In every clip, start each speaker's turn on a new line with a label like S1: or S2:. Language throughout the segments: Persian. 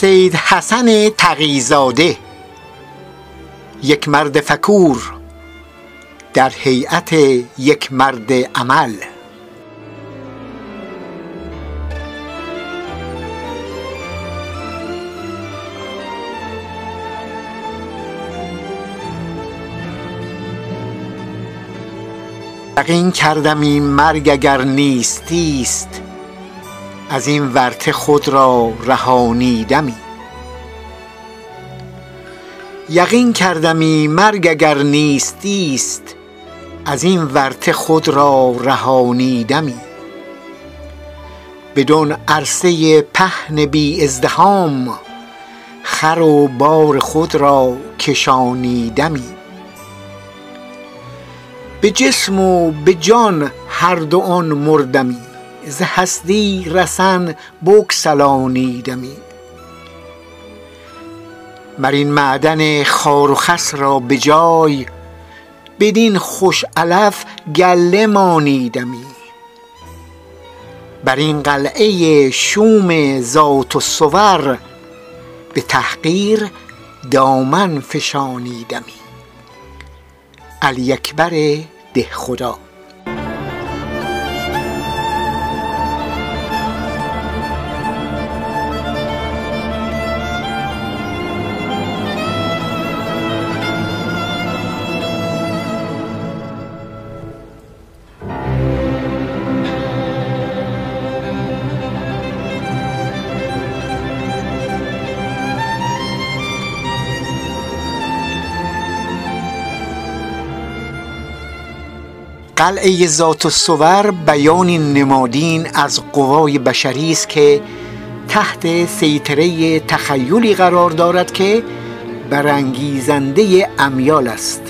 S1: سید حسن تقیزاده. یک مرد فکور در هیئت یک مرد عمل. یقین کردم این مرگ اگر نیستیست از این ورطه خود را رهانیدمی. یقین کردمی مرگ اگر نیستیست از این ورطه خود را رهانیدمی. بدون عرصه پهن بی ازدحام خر و بار خود را کشانیدمی. به جسم و به جان هر دو آن مردمی. ز هستی رسن بگسلانیدمی مر این معدن خار و خس را به جای بدین خوش علف گله مانیدمی بر این قلعه شوم ذات الصور به تحقیر دامن فشانیدمی علی اکبر دهخدا. قلعه ذات الصور بیانی نمادین از قوای بشری است که تحت سیطره تخیلی قرار دارد که برانگیزنده امیال است.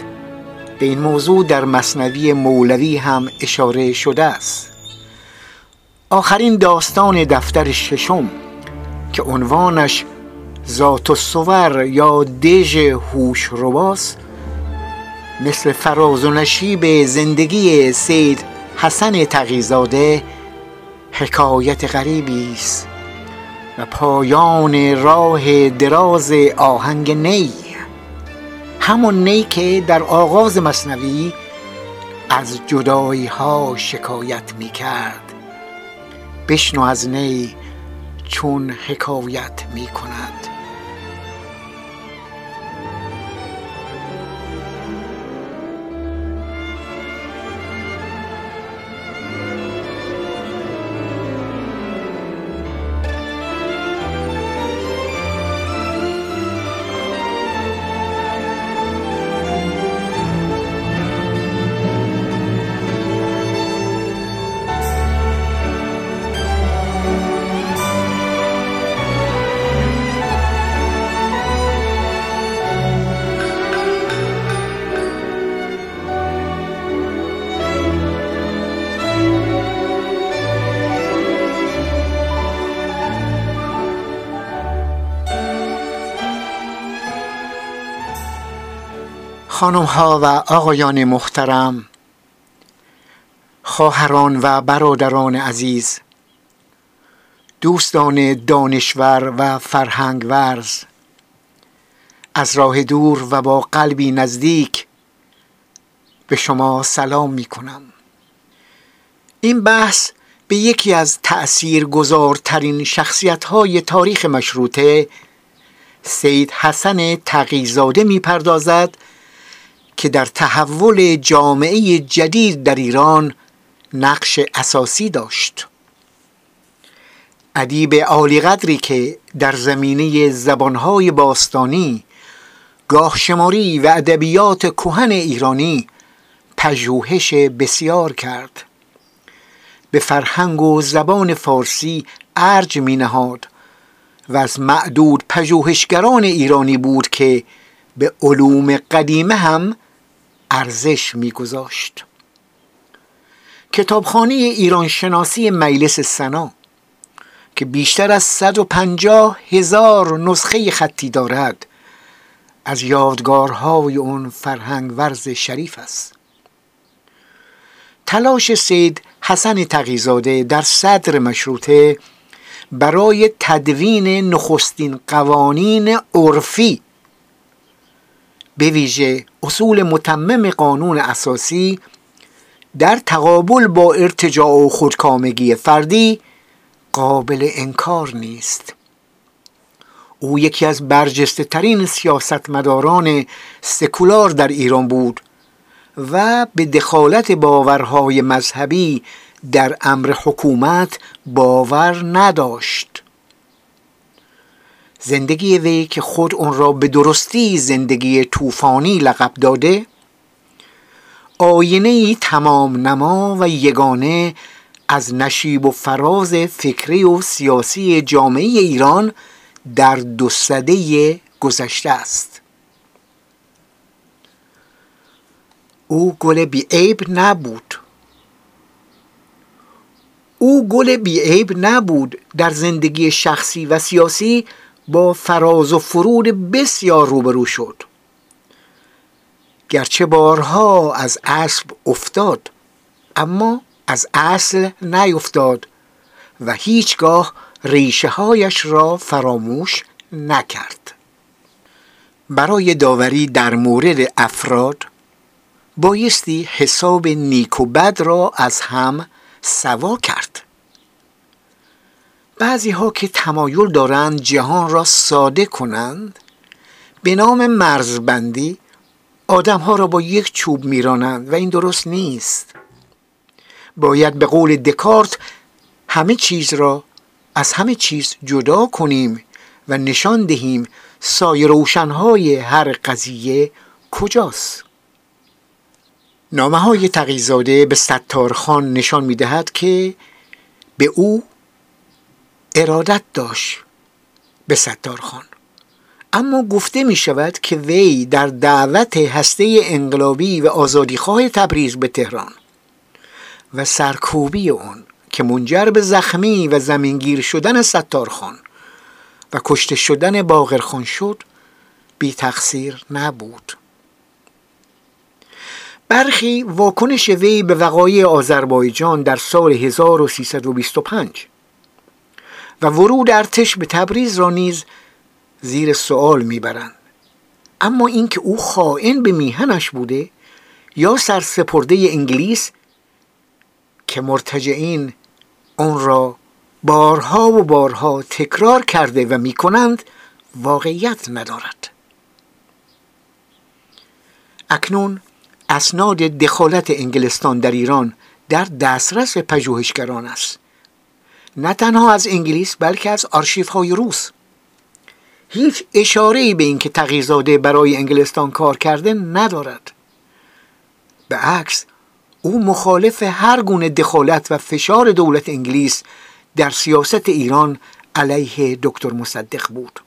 S1: به این موضوع در مصنوی مولوی هم اشاره شده است. آخرین داستان دفتر ششم که عنوانش ذات الصور یا دژ هوش رواست مثل فراز و نشیب زندگی سید حسن تقیزاده حکایت غریبی است و پایان راه دراز آهنگ نی. همون نی که در آغاز مصنوی از جدایی ها شکایت می کرد بشنو از نی چون حکایت می کند خانم ها و آقایان محترم خواهران و برادران عزیز دوستان دانشور و فرهنگ ورز از راه دور و با قلبی نزدیک به شما سلام می کنم این بحث به یکی از تأثیر گذارترین شخصیت های تاریخ مشروطه سید حسن تقیزاده می پردازد که در تحول جامعه جدید در ایران نقش اساسی داشت. ادیب عالی قدری که در زمینه زبانهای باستانی گاهشماری و ادبیات کهن ایرانی پژوهش بسیار کرد. به فرهنگ و زبان فارسی ارج می نهاد و از معدود پژوهشگران ایرانی بود که به علوم قدیمه هم ارزش میگذاشت. کتابخانه ایران شناسی مجلس سنا که بیشتر از 150 هزار نسخه خطی دارد از یادگارهای اون فرهنگ ورز شریف است. تلاش سید حسن تقیزاده در صدر مشروطه برای تدوین نخستین قوانین عرفی به ویژه اصول متمم قانون اساسی در تقابل با ارتجاع و خودکامگی فردی قابل انکار نیست. او یکی از برجسته ترین سیاستمداران سکولار در ایران بود و به دخالت باورهای مذهبی در امر حکومت باور نداشت. زندگی وی که خود اون را به درستی زندگی طوفانی لقب داده آینه تمام نما و یگانه از نشیب و فراز فکری و سیاسی جامعه ایران در دو سده گذشته است. او گل بیعیب نبود. او گل بیعیب نبود در زندگی شخصی و سیاسی با فراز و فرود بسیار روبرو شد. گرچه بارها از اسب افتاد اما از اصل نیفتاد و هیچگاه ریشه هایش را فراموش نکرد. برای داوری در مورد افراد بایستی حساب نیک و بد را از هم سوا کرد. بعضی ها که تمایل دارند جهان را ساده کنند به نام مرزبندی آدم ها را با یک چوب میرانند و این درست نیست. باید به قول دکارت همه چیز را از همه چیز جدا کنیم و نشان دهیم سایه روشنهای هر قضیه کجاست. نامه های تقیزاده به ستارخان نشان می دهد که به او ارادت داشت به ستارخان اما گفته می شود که وی در دعوت هسته انقلابی و آزادیخواه تبریز به تهران و سرکوبی اون که منجر به زخمی و زمینگیر شدن ستارخان و کشته شدن باغرخان شد بی تقصیر نبود. برخی واکنش وی به وقایع آذربایجان در سال 1325 و ورود ارتش به تبریز را نیز زیر سوال می‌برند. اما اینکه او خائن به میهنش بوده یا سرسپرده انگلیس که مرتجعین آن را بارها و بارها تکرار کرده و می‌کنند واقعیت ندارد. اکنون اسناد دخالت انگلستان در ایران در دسترس پژوهشگران است. نه تنها از انگلیس بلکه از آرشیف های روس. هیچ اشاره به اینکه تغییرزاده برای انگلستان کار کرده ندارد. به عکس او مخالف هر گونه دخالت و فشار دولت انگلیس در سیاست ایران علیه دکتر مصدق بود.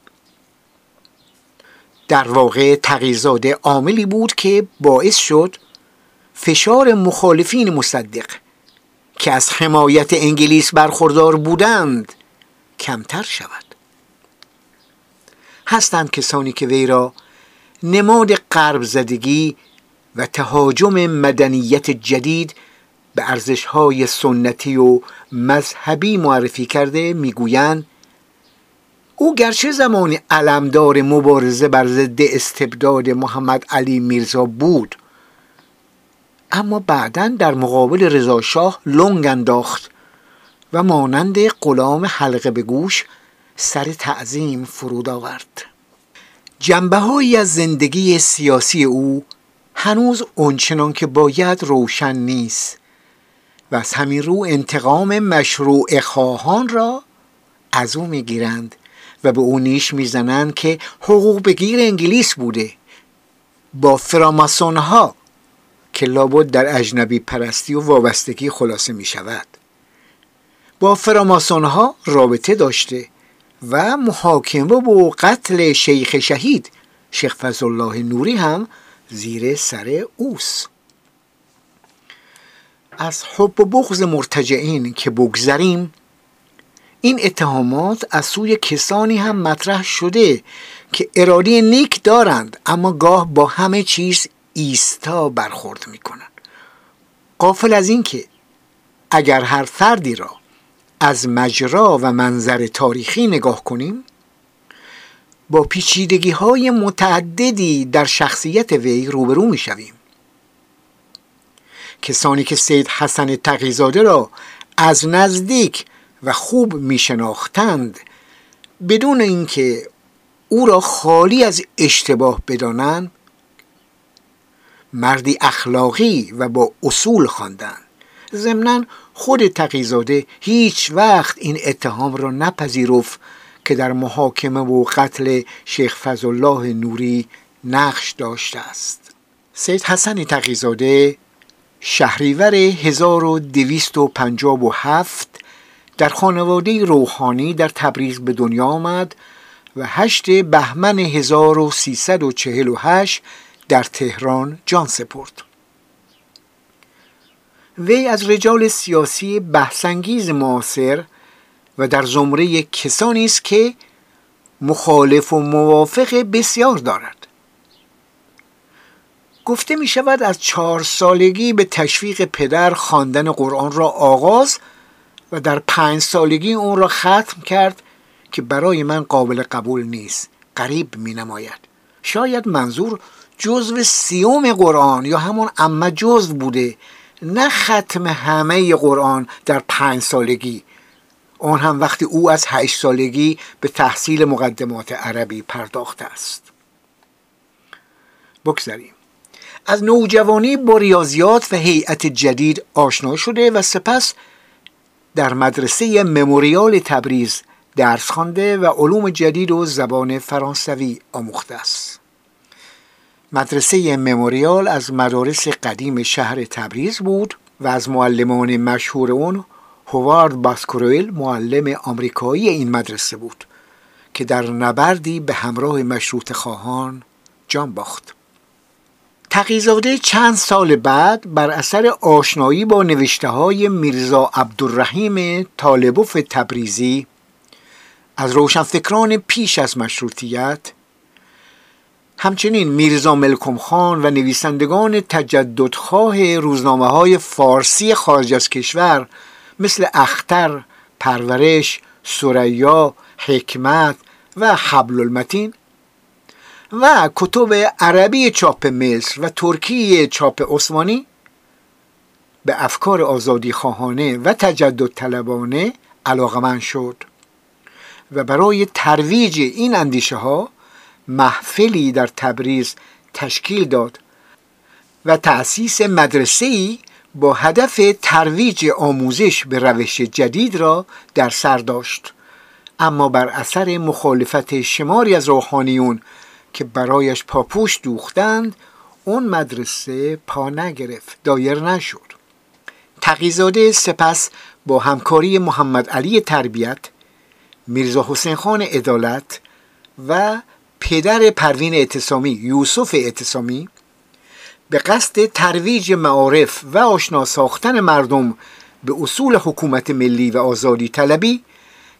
S1: در واقع تغییرزاده عاملی بود که باعث شد فشار مخالفین مصدق که از حمایت انگلیس برخوردار بودند کمتر شود. هستند کسانی که وی را نماد قرب زدگی و تهاجم مدنیت جدید به ارزشهای سنتی و مذهبی معرفی کرده می‌گویند. او گرچه زمانی علمدار مبارزه بر ضد استبداد محمد علی میرزا بود اما بعدا در مقابل رضا شاه لنگ انداخت و مانند غلام حلقه به گوش سر تعظیم فرود آورد. جنبه از زندگی سیاسی او هنوز اونچنان که باید روشن نیست و از همین رو انتقام مشروع خواهان را از او می‌گیرند و به او نیش می‌زنند که حقوق بگیر انگلیس بوده. با فراماسون ها که لابد در اجنبی پرستی و وابستگی خلاصه می شود با فراماسون ها رابطه داشته و محاکمه و قتل شیخ شهید شیخ فضل الله نوری هم زیر سر اوس از حب و بغض مرتجعین که بگذریم این اتهامات از سوی کسانی هم مطرح شده که اراده نیک دارند اما گاه با همه چیز ایستا برخورد می‌کنند قافل از اینکه اگر هر فردی را از مجرا و منظر تاریخی نگاه کنیم با پیچیدگی های متعددی در شخصیت وی روبرو می شویم. کسانی که سید حسن تقیزاده را از نزدیک و خوب می شناختند بدون اینکه او را خالی از اشتباه بدانند مردی اخلاقی و با اصول خواندند ضمنا خود تقیزاده هیچ وقت این اتهام را نپذیرفت که در محاکمه و قتل شیخ فضلالله نوری نقش داشته است. سید حسن تقیزاده شهریور 1257 در خانواده روحانی در تبریز به دنیا آمد و هشت بهمن 1348 در تهران جان سپرد. وی از رجال سیاسی بحثانگیز معاصر و در زمره کسانی است که مخالف و موافق بسیار دارد. گفته می شود از چهار سالگی به تشویق پدر خواندن قرآن را آغاز و در پنج سالگی اون را ختم کرد که برای من قابل قبول نیست. قریب می نماید شاید منظور جزو سیوم قرآن یا همون اما جزو بوده نه ختم همه قرآن در پنج سالگی. آن هم وقتی او از هشت سالگی به تحصیل مقدمات عربی پرداخته است. بگذاریم. از نوجوانی با ریاضیات و هیئت جدید آشنا شده و سپس در مدرسه مموریال تبریز درس خوانده و علوم جدید و زبان فرانسوی آموخته است. مدرسه مموریال از مدارس قدیم شهر تبریز بود و از معلمان مشهور اون هوارد باسکرویل معلم آمریکایی این مدرسه بود که در نبردی به همراه مشروط خواهان جان باخت. تقیزاده چند سال بعد بر اثر آشنایی با نوشته های میرزا عبدالرحیم طالبوف تبریزی از روشنفکران پیش از مشروطیت همچنین میرزا ملکم خان و نویسندگان تجددخواه روزنامه های فارسی خارج از کشور مثل اختر، پرورش، سریا، حکمت و حبل المتین و کتب عربی چاپ مصر و ترکی چاپ عثمانی به افکار آزادی خواهانه و تجدد طلبانه علاقمند شد و برای ترویج این اندیشه ها محفلی در تبریز تشکیل داد و تأسیس مدرسه با هدف ترویج آموزش به روش جدید را در سر داشت. اما بر اثر مخالفت شماری از روحانیون که برایش پاپوش دوختند اون مدرسه پا نگرفت دایر نشد. تقیزاده سپس با همکاری محمد علی تربیت میرزا حسین خان عدالت و پدر پروین اعتصامی یوسف اعتصامی به قصد ترویج معارف و آشنا ساختن مردم به اصول حکومت ملی و آزادی طلبی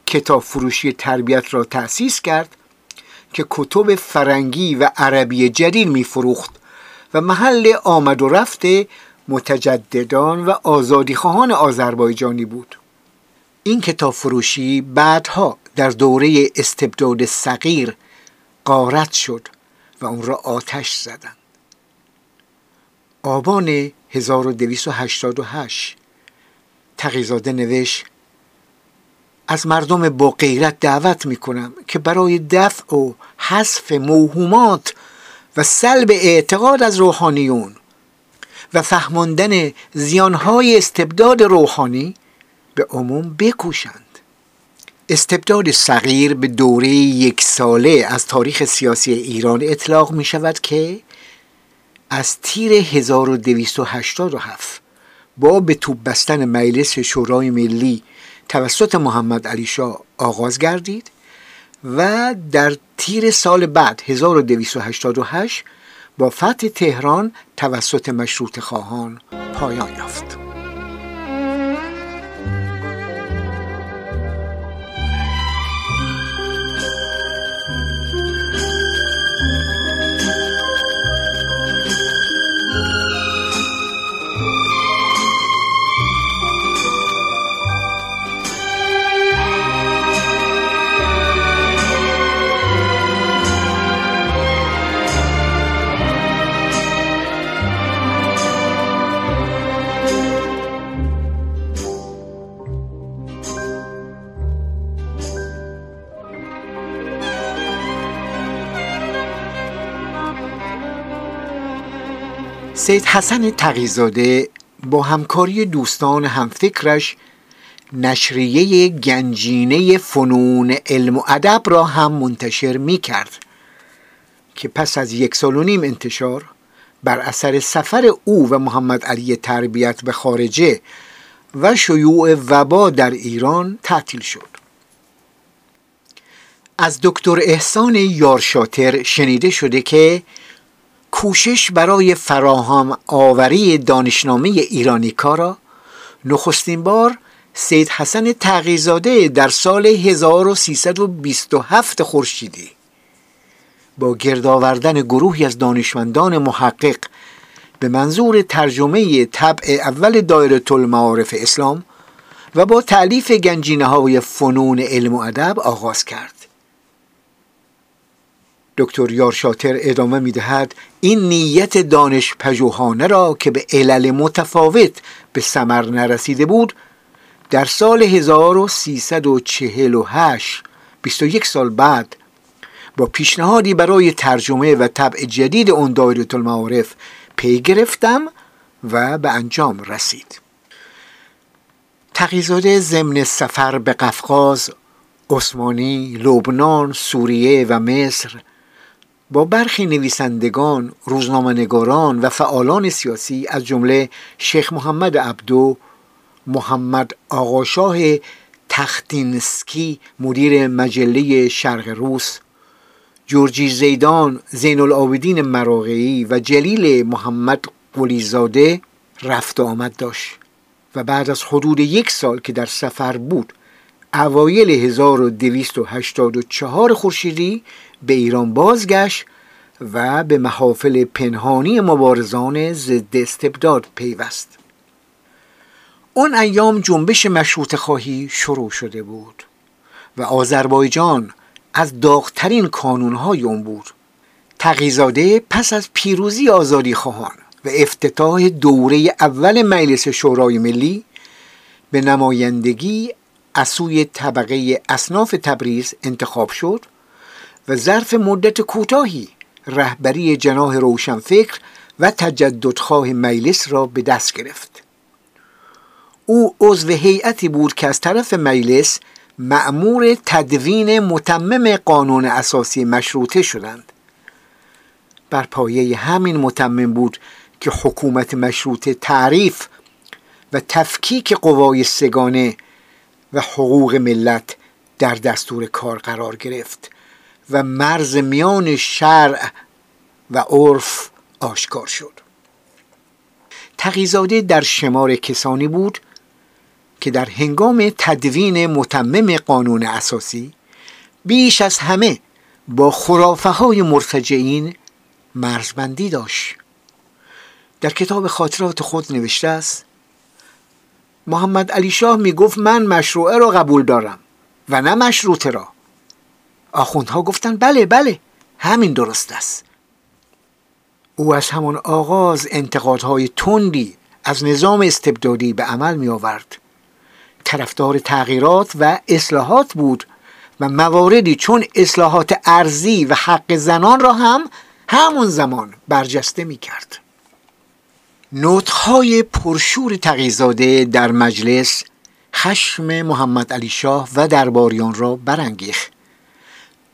S1: کتاب فروشی تربیت را تأسیس کرد که کتب فرنگی و عربی جدید می فروخت و محل آمد و رفت متجددان و آزادیخواهان آذربایجانی بود. این کتاب فروشی بعدها در دوره استبداد صغیر قارت شد و اون را آتش زدند. آبان 1288 تقیزاده نوشت از مردم با غیرت دعوت می کنم که برای دفع و حذف موهومات و سلب اعتقاد از روحانیون و فهماندن زیانهای استبداد روحانی به عموم بکوشند. استبداد صغیر به دوره یک ساله از تاریخ سیاسی ایران اطلاق می شود که از تیر 1287 با به توب بستن مجلس شورای ملی توسط محمد علی شاه آغاز گردید و در تیر سال بعد 1288 با فتح تهران توسط مشروط خواهان پایان یافت. سید حسن تقیزاده با همکاری دوستان همفکرش نشریه گنجینه فنون علم و ادب را هم منتشر می کرد که پس از یک سال و نیم انتشار بر اثر سفر او و محمد علی تربیت به خارجه و شیوع وبا در ایران تعطیل شد. از دکتر احسان یارشاتر شنیده شده که کوشش برای فراهم آوری دانشنامه ایرانی کارا نخستین بار سید حسن تغیزاده در سال 1327 خورشیدی. با گرد آوردن گروهی از دانشمندان محقق به منظور ترجمه طبع اول دایره المعارف اسلام و با تعلیف گنجینه های فنون علم و ادب آغاز کرد. دکتر یارشاتر ادامه می دهد این نیت دانش پژوهانه را که به علل متفاوت به ثمر نرسیده بود در سال 1348 21 سال بعد با پیشنهادی برای ترجمه و طبع جدید اون دایره المعارف پی گرفتم و به انجام رسید. تقیزاده ضمن سفر به قفقاز عثمانی، لبنان، سوریه و مصر با برخی نویسندگان، روزنامه‌نگاران و فعالان سیاسی از جمله شیخ محمد عبدو، محمد آقاشاه تختینسکی مدیر مجله شرق روس، جورجی زیدان، زین العابدین مراغعی و جلیل محمد قلیزاده رفت و آمد داشت و بعد از حدود یک سال که در سفر بود اوایل 1284 خورشیدی به ایران بازگشت و به محافل پنهانی مبارزان ضد استبداد پیوست. اون ایام جنبش مشروط خواهی شروع شده بود و آذربایجان از داغترین کانونهای اون بود. تقیزاده پس از پیروزی آزادی خواهان و افتتاح دوره اول مجلس شورای ملی به نمایندگی از سوی طبقه اصناف تبریز انتخاب شد و ظرف مدت کوتاهی رهبری جناح روشنفکر و تجددخواه مجلس را به دست گرفت. او عضو هیئتی بود که از طرف مجلس معمور تدوین متمم قانون اساسی مشروطه شدند. بر پایه همین متمم بود که حکومت مشروطه تعریف و تفکیک قوای سگانه و حقوق ملت در دستور کار قرار گرفت. و مرز میان شرع و عرف آشکار شد. تقیزاده در شمار کسانی بود که در هنگام تدوین متمم قانون اساسی بیش از همه با خرافه های مرتجعین مرزبندی داشت. در کتاب خاطرات خود نوشته است محمد علی شاه می گفت من مشروعه را قبول دارم و نه مشروطه را. آخوندها گفتند بله بله همین درست است. او از همان آغاز انتقادهای تندی از نظام استبدادی به عمل می آورد طرفدار تغییرات و اصلاحات بود و مواردی چون اصلاحات ارزی و حق زنان را هم همون زمان برجسته می کرد نوتهای پرشور تقیزاده در مجلس خشم محمد علی شاه و درباریان را برانگیخت.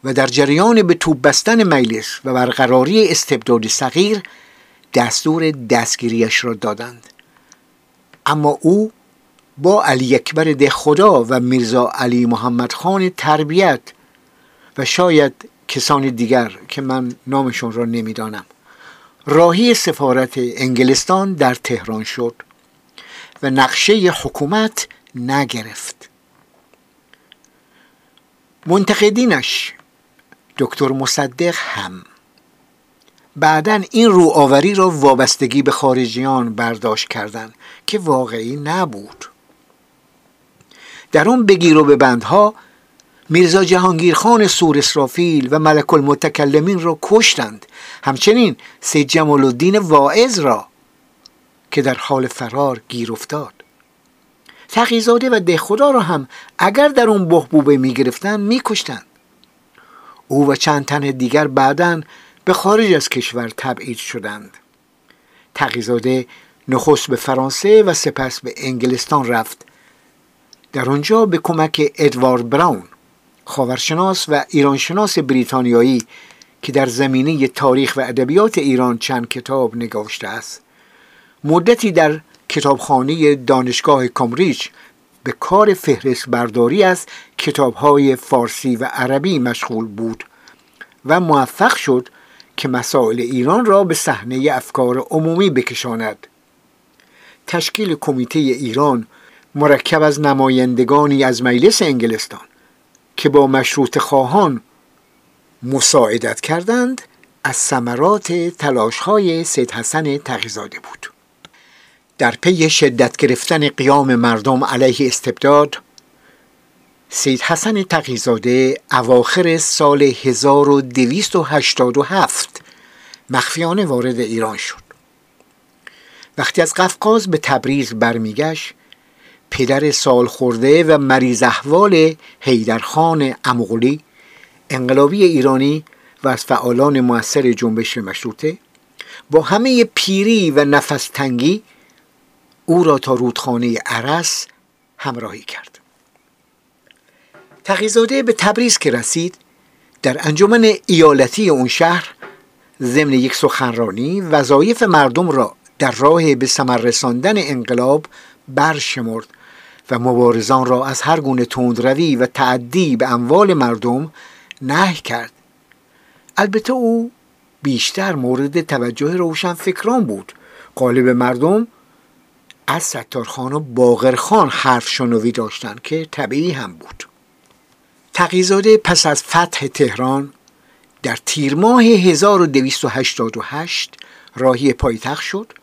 S1: و در جریان به توب بستن مجلس و برقراری استبداد صغیر دستور دستگیریش را دادند. اما او با علی اکبر ده خدا و میرزا علی محمد خان تربیت و شاید کسان دیگر که من نامشون را نمی‌دانم راهی سفارت انگلستان در تهران شد و نقشه حکومت نگرفت. منتقدینش دکتر مصدق هم. بعدا این روآوری را وابستگی به خارجیان برداشت کردند که واقعی نبود. در اون بگیر و به بندها میرزا جهانگیر خان سور اسرافیل و ملک المتکلمین را کشتند. همچنین سید جمال الدین واعظ را که در حال فرار گیر افتاد. تقیزاده و دهخدا را هم اگر در اون بحبوبه می گرفتن می کشتن. او و چند تن دیگر بعدا به خارج از کشور تبعید شدند. تقیزاده نخست به فرانسه و سپس به انگلستان رفت. در آنجا به کمک ادوارد براون خاورشناس و ایرانشناس بریتانیایی که در زمینه تاریخ و ادبیات ایران چند کتاب نگاشته است. مدتی در کتابخانه دانشگاه کامبریج به کار فهرست برداری از کتابهای فارسی و عربی مشغول بود و موفق شد که مسائل ایران را به صحنه افکار عمومی بکشاند. تشکیل کمیته ایران مرکب از نمایندگانی از مجلس انگلستان که با مشروط خواهان مساعدت کردند از ثمرات تلاش های سید حسن تقیزاده بود. در پی شدت گرفتن قیام مردم علیه استبداد سید حسن تقیزاده اواخر سال 1287 مخفیانه وارد ایران شد. وقتی از قفقاز به تبریز برمیگشت پدر سال خورده و مریض احوال حیدرخان امغلی انقلابی ایرانی و از فعالان موثر جنبش مشروطه با همه پیری و نفس تنگی او را تا رودخانه عرس همراهی کرد. تقیزاده به تبریز که رسید در انجمن ایالتی اون شهر ضمن یک سخنرانی وظایف مردم را در راه به ثمر رساندن انقلاب برشمرد و مبارزان را از هر گونه تندروی و تعدی به اموال مردم نهی کرد. البته او بیشتر مورد توجه روشن فکران بود. قالب مردم از ستارخان و باغرخان حرف شنوی داشتند که طبیعی هم بود. تقیزاده پس از فتح تهران در تیر ماه 1288 راهی پایتخت شد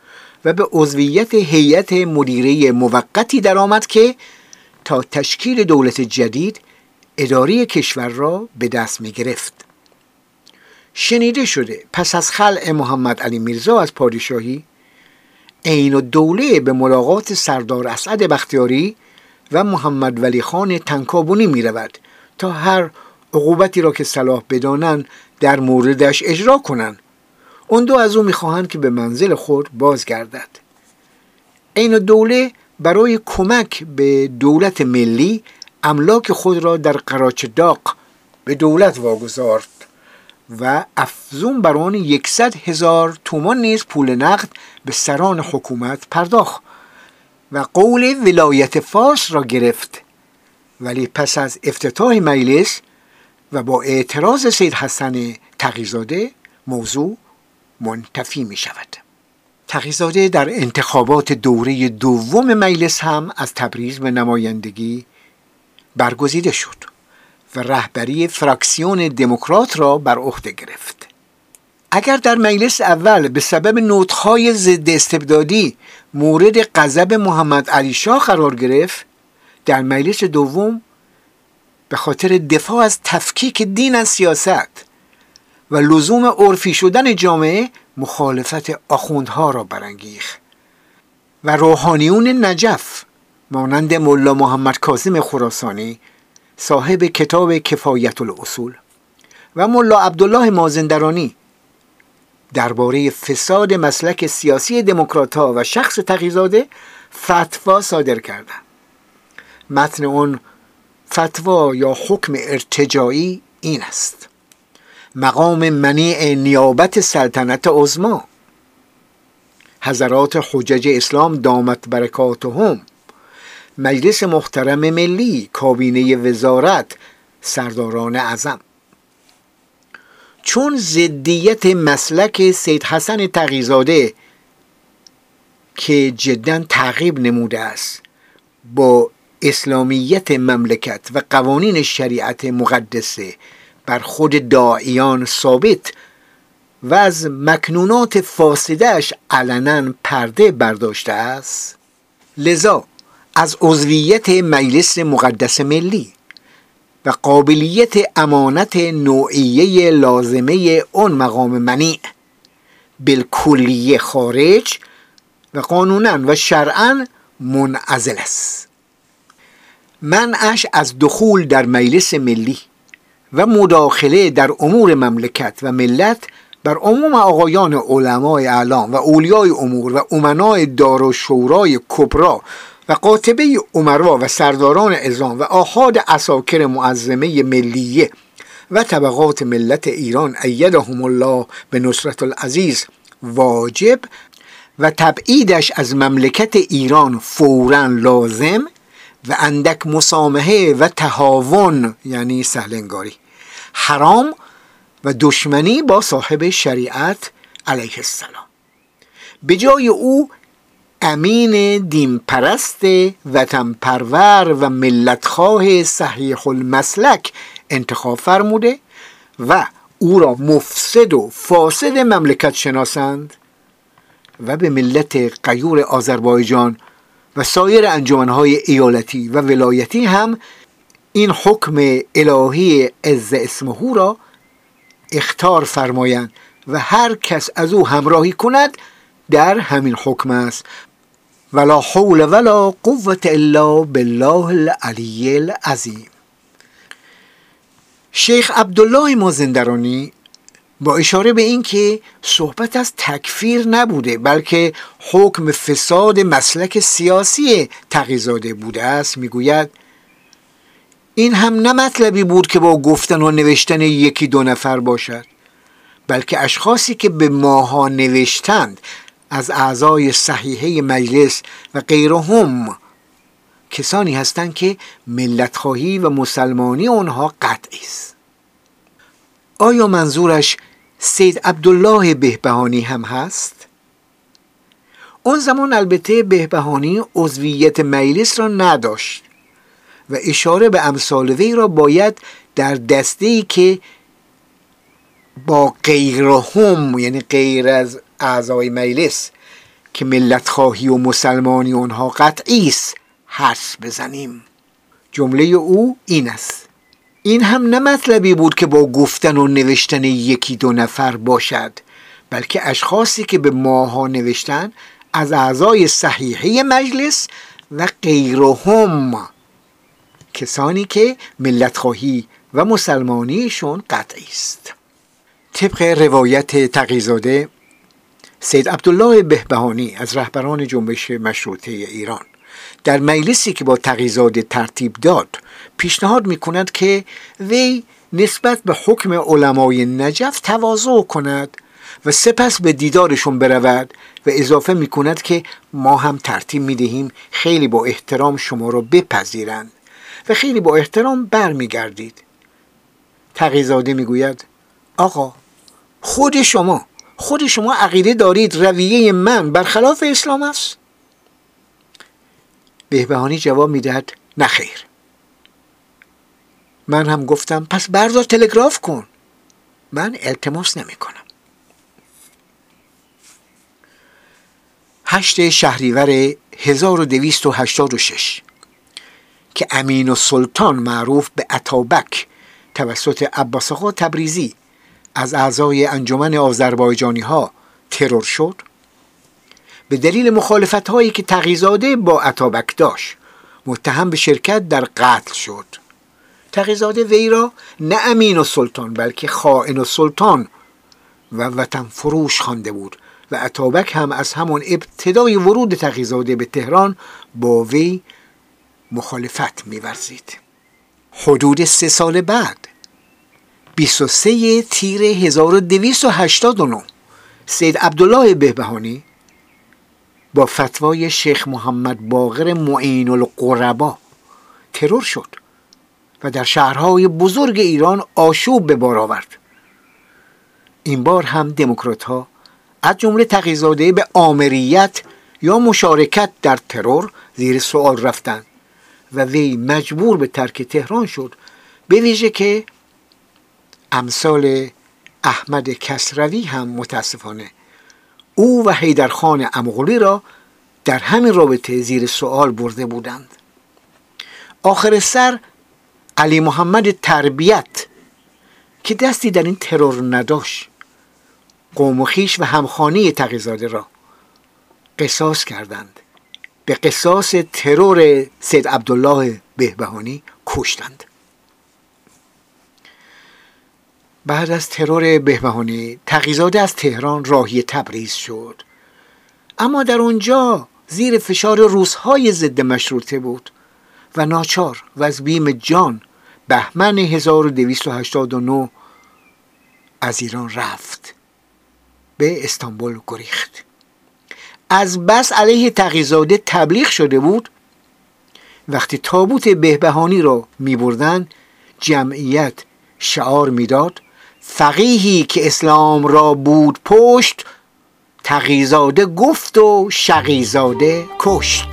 S1: و به عضویت هیئت مدیره موقتی درآمد که تا تشکیل دولت جدید اداره کشور را به دست می گرفت. شنیده شده پس از خلع محمد علی میرزا از پادشاهی عین دوله به ملاقات سردار اسعد بختیاری و محمد ولی خان تنکابونی می رود تا هر عقوبتی را که صلاح بدانند در موردش اجرا کنند. اون دو از او می‌خواهند که به منزل خود بازگردد. عین دوله برای کمک به دولت ملی املاک خود را در قراچ داق به دولت واگذارد و افزون بر آن یکصد هزار تومان نیز پول نقد به سران حکومت پرداخت و قول ولایت فارس را گرفت. ولی پس از افتتاح مجلس و با اعتراض سید حسن تقیزاده موضوع منتفی می شود. تقیزاده در انتخابات دوره دوم مجلس هم از تبریز به نمایندگی برگزیده شد. و رهبری فراکسیون دموکرات را بر عهده گرفت. اگر در مجلس اول به سبب نوتهای ضد استبدادی مورد غضب محمد علی شاه قرار گرفت در مجلس دوم به خاطر دفاع از تفکیک دین از سیاست و لزوم عرفی شدن جامعه مخالفت آخوندها را برانگیخت و روحانیون نجف مانند ملا محمد کاظم خراسانی صاحب کتاب کفایت الاصول و ملا عبدالله مازندرانی درباره فساد مسلک سیاسی دموکرات و شخص تقیزاده فتوا صادر کردند متن اون فتوا یا حکم ارتجایی این است. مقام منیع نیابت سلطنت عظما حضرات حجج اسلام دامت برکاتهم. مجلس محترم ملی کابینه وزارت سرداران اعظم. چون زدیت مسلک سید حسن تقیزاده که جدا تعقیب نموده است با اسلامیت مملکت و قوانین شریعت مقدسه بر خود داعیان ثابت و از مکنونات فاسدهش علنا پرده برداشته است لذا از عضویت مجلس مقدس ملی و قابلیت امانت نوعیه لازمه اون مقام منیع بالکلیه خارج و قانونا و شرعا منعزل است. منعش از دخول در مجلس ملی و مداخله در امور مملکت و ملت بر عموم آقایان علمای اعلام و اولیای امور و امنای دار و شورای کبرا و قاطبه عمرا و سرداران ازام و آحاد اساکر معظمه ملیه و طبقات ملت ایران ایدهم الله به نصرت العزیز واجب و تبعیدش از مملکت ایران فورا لازم و اندک مسامحه و تهاون یعنی سهلنگاری حرام و دشمنی با صاحب شریعت علیه السلام. به جای او امین دین پرست وطن پرور و ملتخواه صحیح المسلک انتخاب فرموده و او را مفسد و فاسد مملکت شناسند و به ملت قیور آذربایجان و سایر انجمنهای ایالتی و ولایتی هم این حکم الهی عز اسمهو را اختار فرمایند و هر کس از او همراهی کند در همین حکم است. ولا حول ولا قوت الا بالله العلی العظیم. شیخ عبدالله مازندرانی با اشاره به اینکه صحبت از تکفیر نبوده بلکه حکم فساد مسلک سیاسی تقیزاده بوده است می‌گوید این هم نه مطلبی بود که با گفتن و نوشتن یکی دو نفر باشد بلکه اشخاصی که به ماها نوشتند از اعضای صحیحه مجلس و غیرهم کسانی هستند که ملتخواهی و مسلمانی آنها قطعی است آیا منظورش سید عبدالله بهبهانی هم هست؟ اون زمان البته بهبهانی عضویت مجلس را نداشت و اشاره به امثال وی را باید در دسته ای که با غیرهم یعنی غیر از اعضای مجلس که ملت خواهی و مسلمانی اونها قطعی است حرس بزنیم. جمله او این است. این هم نه مطلبی بود که با گفتن و نوشتن یکی دو نفر باشد بلکه اشخاصی که به ماها نوشتن از اعضای صحیحه مجلس و غیرهم کسانی که ملت خواهی و مسلمانیشون قطعی است. طبق روایت تقیزاده سید عبدالله بهبهانی از رهبران جنبش مشروطه ایران. در مجلسی که با تقیزاده ترتیب داد پیشنهاد می کند که وی نسبت به حکم علمای نجف تواضع کند و سپس به دیدارشون برود و اضافه می کند که ما هم ترتیب می دهیم خیلی با احترام شما را بپذیرند و خیلی با احترام برمیگردید. تقیزاده می‌گوید آقا خود شما خود شما عقیده دارید رویه من برخلاف اسلام است؟ بهبهانی جواب می‌دهد نخیر من هم گفتم پس بردار تلگراف کن. من التماس نمی کنم. هشت شهریور 1286 که امین و سلطان معروف به اتابک توسط عباس تبریزی از اعضای انجمن آذربایجانی ها ترور شد. به دلیل مخالفت هایی که تقیزاده با اتابک داشت متهم به شرکت در قتل شد. تقیزاده وی را نه امین و سلطان بلکه خائن و سلطان و وطن فروش خوانده بود و اتابک هم از همون ابتدای ورود تقیزاده به تهران با وی مخالفت میورزید. حدود سه سال بعد 23 تیر 1289 سید عبدالله بهبهانی با فتوای شیخ محمد باقر معین القربا ترور شد و در شهرهای بزرگ ایران آشوب به بار آورد. این بار هم دموکرات ها از جمله تقیزاده به آمریت یا مشارکت در ترور زیر سوال رفتند و وی مجبور به ترک تهران شد به ویژه که امثال احمد کسروی هم متاسفانه. او و حیدرخان امغولی را در همین رابطه زیر سوال برده بودند. آخر سر علی محمد تربیت که دستی در این ترور نداشت قوم و خیش و همخانی تقیزاده را قصاص کردند. به قصاص ترور سید عبدالله بهبهانی کشتند. بعد از ترور بهبهانی تقیزاده از تهران راهی تبریز شد. اما در اونجا زیر فشار روزهای ضد مشروطه بود و ناچار و از بیم جان بهمن 1289 از ایران رفت. به استانبول گریخت. از بس علیه تقیزاده تبلیغ شده بود وقتی تابوت بهبهانی را می بردن جمعیت شعار می‌داد فقیهی که اسلام را بود پشت تقیزاده گفت و شقیزاده کشت.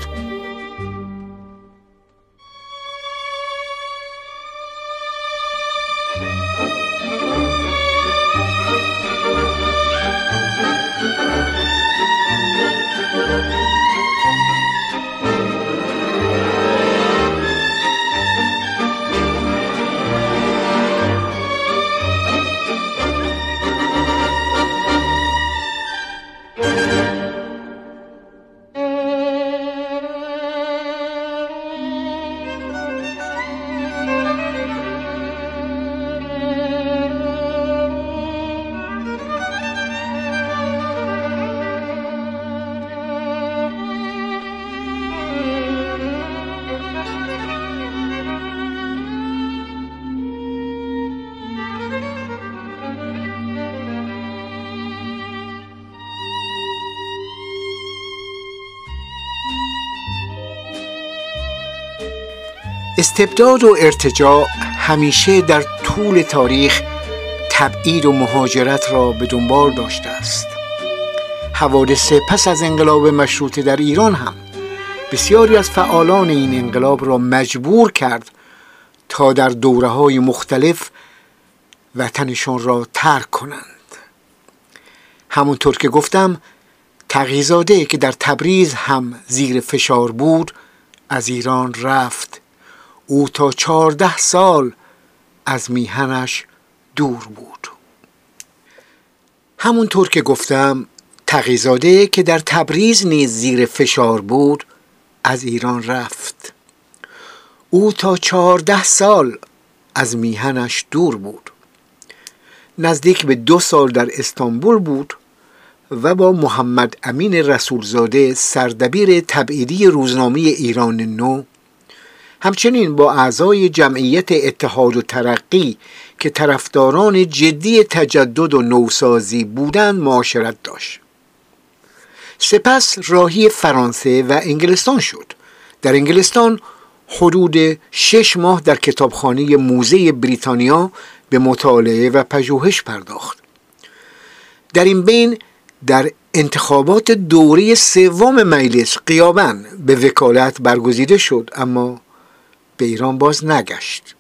S1: استبداد و ارتجاع همیشه در طول تاریخ تبعید و مهاجرت را به دنبال داشته است. حوادث پس از انقلاب مشروطه در ایران هم بسیاری از فعالان این انقلاب را مجبور کرد تا در دوره های مختلف وطنشان را ترک کنند. همونطور که گفتم تغییزاده که در تبریز هم زیر فشار بود از ایران رفت. او تا چهارده سال از میهنش دور بود. همونطور که گفتم تقیزاده که در تبریز نیز زیر فشار بود از ایران رفت. او تا چهارده سال از میهنش دور بود. نزدیک به دو سال در استانبول بود و با محمد امین رسولزاده سردبیر تبعیدی روزنامه ایران نو همچنین با اعضای جمعیت اتحاد و ترقی که طرفداران جدی تجدد و نوسازی بودند معاشرت داشت. سپس راهی فرانسه و انگلستان شد. در انگلستان حدود شش ماه در کتابخانه موزه بریتانیا به مطالعه و پژوهش پرداخت. در این بین در انتخابات دوره سوم مجلس قیابن به وکالت برگزیده شد اما به ایران باز نگشت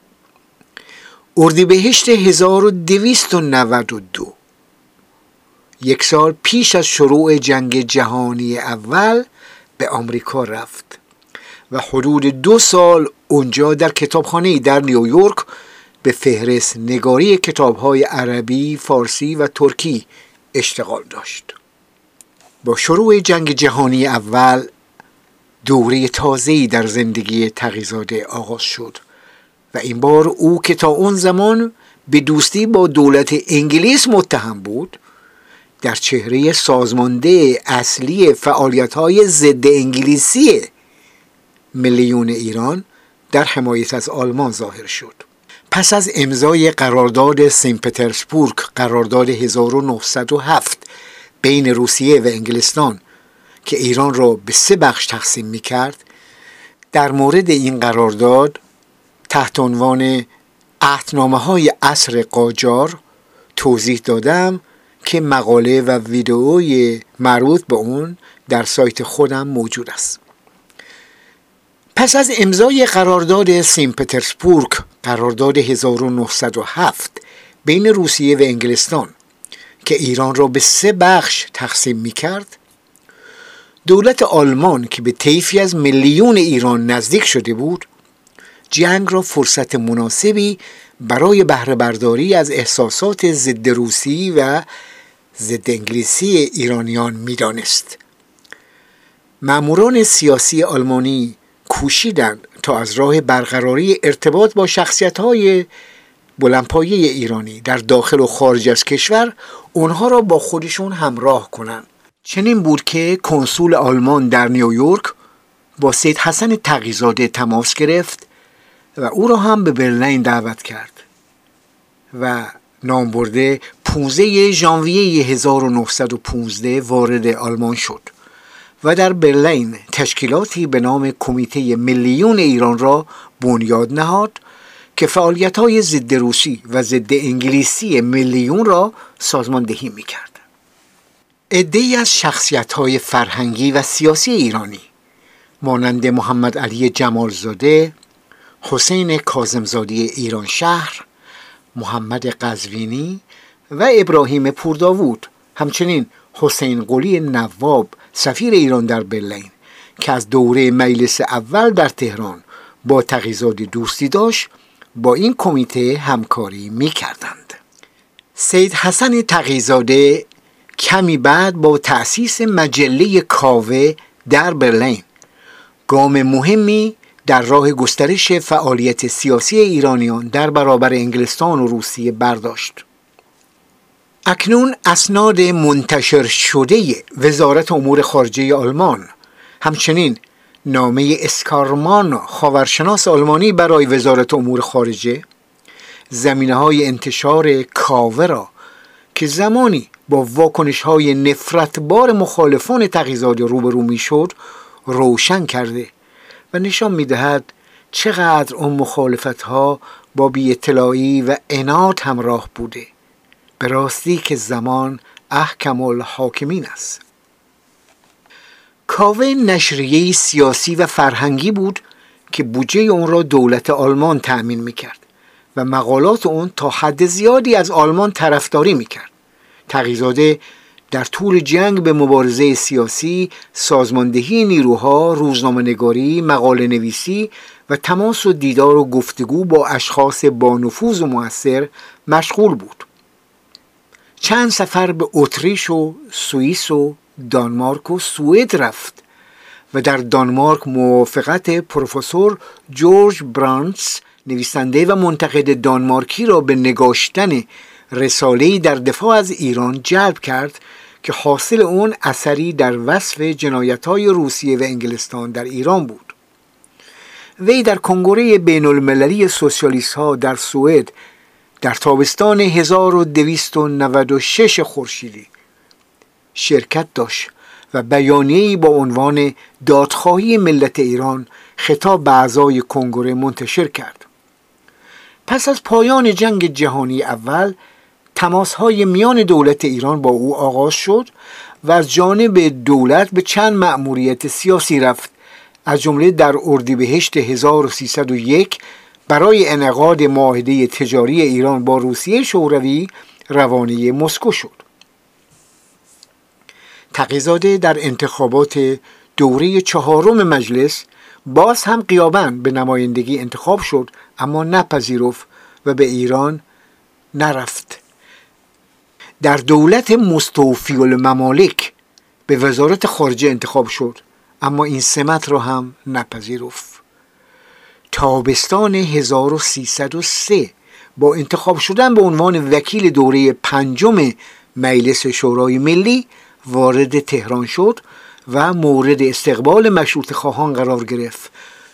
S1: اردیبهشت 1292 یک سال پیش از شروع جنگ جهانی اول به آمریکا رفت و حدود دو سال اونجا در کتابخانه در نیویورک به فهرست نگاری کتابهای عربی، فارسی و ترکی اشتغال داشت. با شروع جنگ جهانی اول دوره تازه‌ای در زندگی تقیزاده آغاز شد و این بار او که تا اون زمان به دوستی با دولت انگلیس متهم بود در چهره سازمانده اصلی فعالیت های ضد انگلیسی میلیون ایران در حمایت از آلمان ظاهر شد. پس از امضای قرارداد سن پترزبورگ قرارداد 1907 بین روسیه و انگلستان که ایران را به سه بخش تقسیم می کرد در مورد این قرارداد تحت عنوان عهدنامه های عصر قاجار توضیح دادم که مقاله و ویدئوی مربوط به اون در سایت خودم موجود است. پس از امضای قرارداد سین پترزبورگ قرارداد 1907 بین روسیه و انگلستان که ایران را به سه بخش تقسیم می کرد دولت آلمان که به طیفی از میلیون ایران نزدیک شده بود جنگ را فرصت مناسبی برای بهره برداری از احساسات ضد روسی و ضد انگلیسی ایرانیان می‌دانست. ماموران سیاسی آلمانی کوشیدند تا از راه برقراری ارتباط با شخصیت های بلندپایه ایرانی در داخل و خارج از کشور اونها را با خودشون همراه کنند. چنین بود که کنسول آلمان در نیویورک با سید حسن تقیزاده تماس گرفت و او را هم به برلین دعوت کرد و نام برده 15 ژانویه 1915 وارد آلمان شد و در برلین تشکیلاتی به نام کمیته ملیون ایران را بنیاد نهاد که فعالیت های ضد روسی و ضد انگلیسی ملیون را سازماندهی می کرد. ای از شخصیت های فرهنگی و سیاسی ایرانی مانند محمد علی جمالزاده، حسین کازمزادی ایران شهر، محمد قزوینی و ابراهیم پورداوود همچنین حسین قلی نواب سفیر ایران در برلین که از دوره مجلس اول در تهران با تقیزادی دوستی داشت با این کمیته همکاری می کردند. سید حسن تقیزاده کمی بعد با تأسیس مجله کاوه در برلین. گام مهمی در راه گسترش فعالیت سیاسی ایرانیان در برابر انگلستان و روسیه برداشت. اکنون اسناد منتشر شده وزارت امور خارجه آلمان. همچنین نامه اسکارمان خاورشناس آلمانی برای وزارت امور خارجه. زمینه های انتشار کاوه را که زمانی با واکنش های نفرتبار مخالفان تقیزادی روبرو می شد روشن کرده و نشان می دهد چقدر اون مخالفت ها با بی اطلاعی و انات همراه بوده. به راستی که زمان احکم الحاکمین است. کاوه نشریه سیاسی و فرهنگی بود که بودجه اون را دولت آلمان تأمین می‌کرد و مقالات اون تا حد زیادی از آلمان طرفداری می‌کرد. تقیزاده در طول جنگ به مبارزه سیاسی، سازماندهی نیروها، روزنامه نگاری، مقاله نویسی و تماس و دیدار و گفتگو با اشخاص با نفوذ و موثر مشغول بود. چند سفر به اتریش و سوئیس و دانمارک و سوئد رفت و در دانمارک موافقت پروفسور جورج برانس نویسنده و منتقد دانمارکی را به نگاشتن رساله‌ای در دفاع از ایران جلب کرد که حاصل اون اثری در وصف جنایت‌های روسیه و انگلستان در ایران بود. وی در کنگره بین المللی سوسیالیست ها در سوئد در تابستان 1296 خورشیدی شرکت داشت و بیانیه‌ای با عنوان دادخواهی ملت ایران خطاب به اعضای کنگره منتشر کرد. پس از پایان جنگ جهانی اول تماس های میان دولت ایران با او آغاز شد و از جانب دولت به چند مأموریت سیاسی رفت. از جمله در اردیبهشت 1301 برای انعقاد معاهده تجاری ایران با روسیه شوروی روانه مسکو شد. تقیزاده در انتخابات دوره چهارم مجلس باز هم قیابن به نمایندگی انتخاب شد اما نپذیرفت و به ایران نرفت. در دولت مستوفی الممالک به وزارت خارجه انتخاب شد اما این سمت را هم نپذیرفت. تابستان 1303 با انتخاب شدن به عنوان وکیل دوره پنجم مجلس شورای ملی وارد تهران شد و مورد استقبال مشروط خواهان قرار گرفت.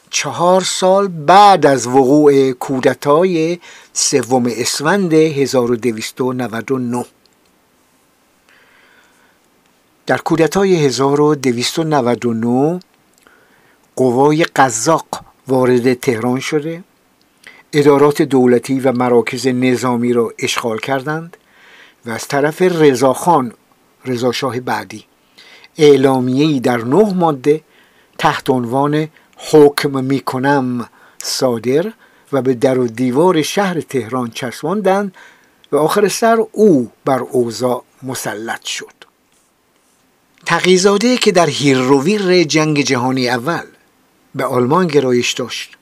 S1: چهار سال بعد از وقوع کودتای سوم اسفند 1299 در کودتای 1299 قوای قزاق وارد تهران شده. ادارات دولتی و مراکز نظامی را اشغال کردند و از طرف رضاخان رضاشاه بعدی اعلامیه‌ای در نه ماده تحت عنوان حکم می‌کنم صادر و به در و دیوار شهر تهران چسباندند و آخر سر او بر اوضاع مسلط شد. تقیزاده که در هیرویر جنگ جهانی اول به آلمان گرایش داشت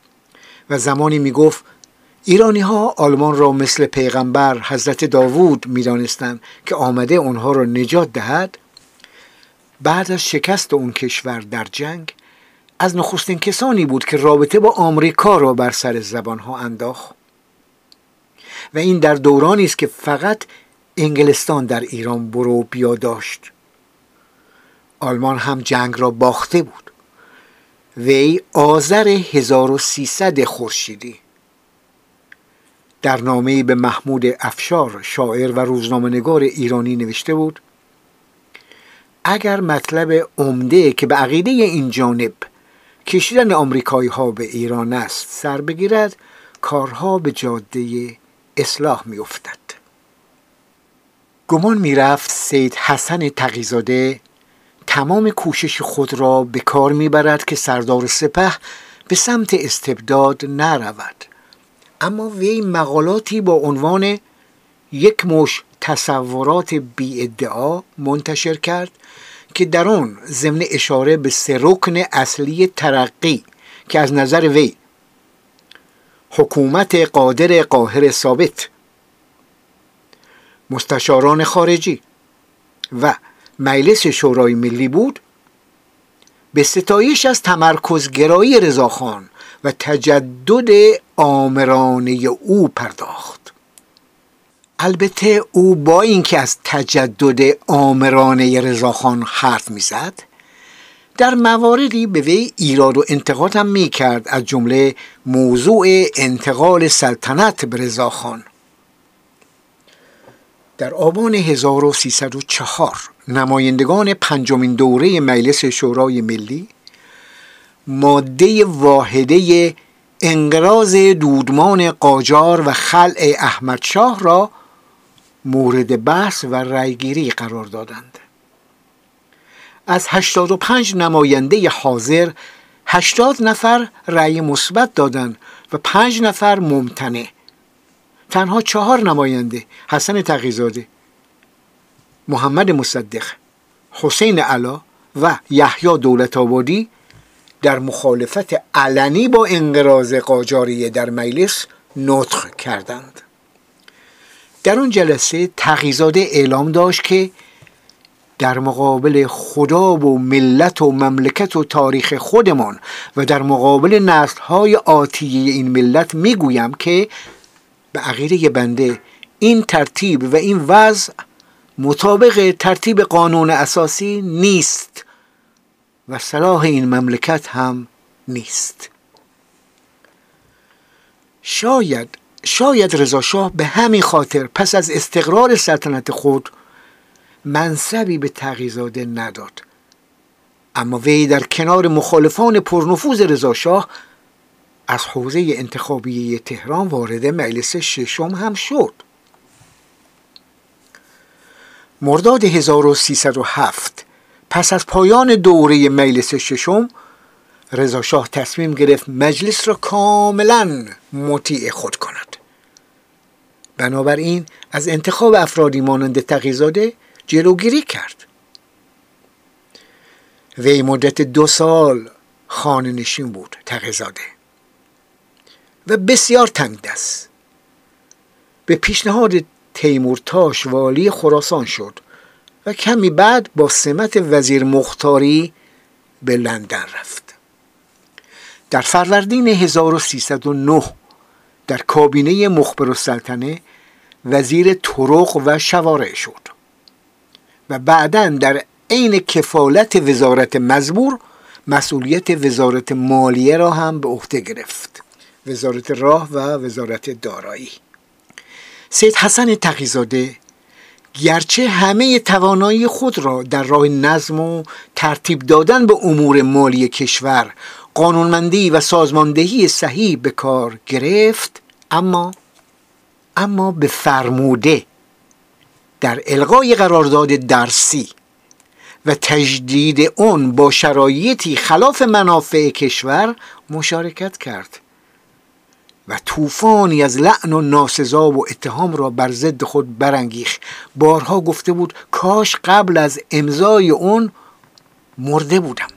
S1: و زمانی می گفت ایرانی ها آلمان را مثل پیغمبر حضرت داوود می دانستن که آمده آنها را نجات دهد بعد از شکست اون کشور در جنگ از نخستین کسانی بود که رابطه با آمریکا را بر سر زبان ها انداخت. و این در دورانی است که فقط انگلستان در ایران برو بیا داشت. آلمان هم جنگ را باخته بود وی آذر 1300 خورشیدی در نامه به محمود افشار شاعر و روزنامه‌نگار ایرانی نوشته بود اگر مطلب عمده که به عقیده این جانب کشیدن آمریکایی ها به ایران است سر بگیرد کارها به جاده اصلاح می افتد. گمان می رفت سید حسن تقیزاده تمام کوشش خود را به کار می برد که سردار سپه به سمت استبداد نرود. اما وی مقالاتی با عنوان یک مش تصورات بی ادعا منتشر کرد که در آن ضمن اشاره به سه رکن اصلی ترقی که از نظر وی حکومت قادر قاهر ثابت مستشاران خارجی و مجلس شورای ملی بود به ستایش از تمرکزگرایی رضاخان و تجدد آمرانه او پرداخت. البته او با اینکه از تجدد آمرانه رضاخان حرف می‌زد در مواردی به وی ایراد و انتقاد هم می کرد از جمله موضوع انتقال سلطنت به رضاخان در آبان 1304 نمایندگان پنجمین دوره مجلس شورای ملی ماده واحده انقراض دودمان قاجار و خلع احمدشاه را مورد بحث و رأیگیری قرار دادند. از 85 نماینده حاضر 80 نفر رأی مثبت دادند و 5 نفر ممتنع. تنها چهار نماینده حسن تقیزاده. محمد مصدق حسین علا و یحیی دولت آبادی در مخالفت علنی با انقراض قاجاریه در مجلس نطق کردند. در اون جلسه تقیزاده اعلام داشت که در مقابل خدا و ملت و مملکت و تاریخ خودمان و در مقابل نسلهای آتیه این ملت می‌گویم که به عقیده بنده این ترتیب و این وضع مطابق ترتیب قانون اساسی نیست و صلاح این مملکت هم نیست. شاید شاید رضا به همین خاطر پس از استقرار سلطنت خود منصبی به تغییزاده نداد. اما وی در کنار مخالفان پرنفوذ رضا از حوزه انتخابی تهران وارد مجلس ششم هم شد. مرداد 1307 پس از پایان دوره مجلس ششم رضا شاه تصمیم گرفت مجلس را کاملا مطیع خود کند. بنابراین از انتخاب افرادی مانند تقیزاده جلوگیری کرد. وی مدت دو سال خانه نشین بود تقیزاده. و بسیار تنگ دست به پیشنهاد تیمورتاش والی خراسان شد و کمی بعد با سمت وزیر مختاری به لندن رفت. در فروردین 1309 در کابینه مخبر السلطنه وزیر طرق و شوارع شد و بعدا در عین کفالت وزارت مزبور مسئولیت وزارت مالیه را هم به عهده گرفت. وزارت راه و وزارت دارایی. سید حسن تقیزاده گرچه همه توانایی خود را در راه نظم و ترتیب دادن به امور مالی کشور قانونمندی و سازماندهی صحیح به کار گرفت اما اما به فرموده در القای قرارداد درسی و تجدید اون با شرایطی خلاف منافع کشور مشارکت کرد. و طوفانی از لعن و ناسزا و اتهام را بر ضد خود برانگیخت. بارها گفته بود کاش قبل از امضای اون مرده بودم.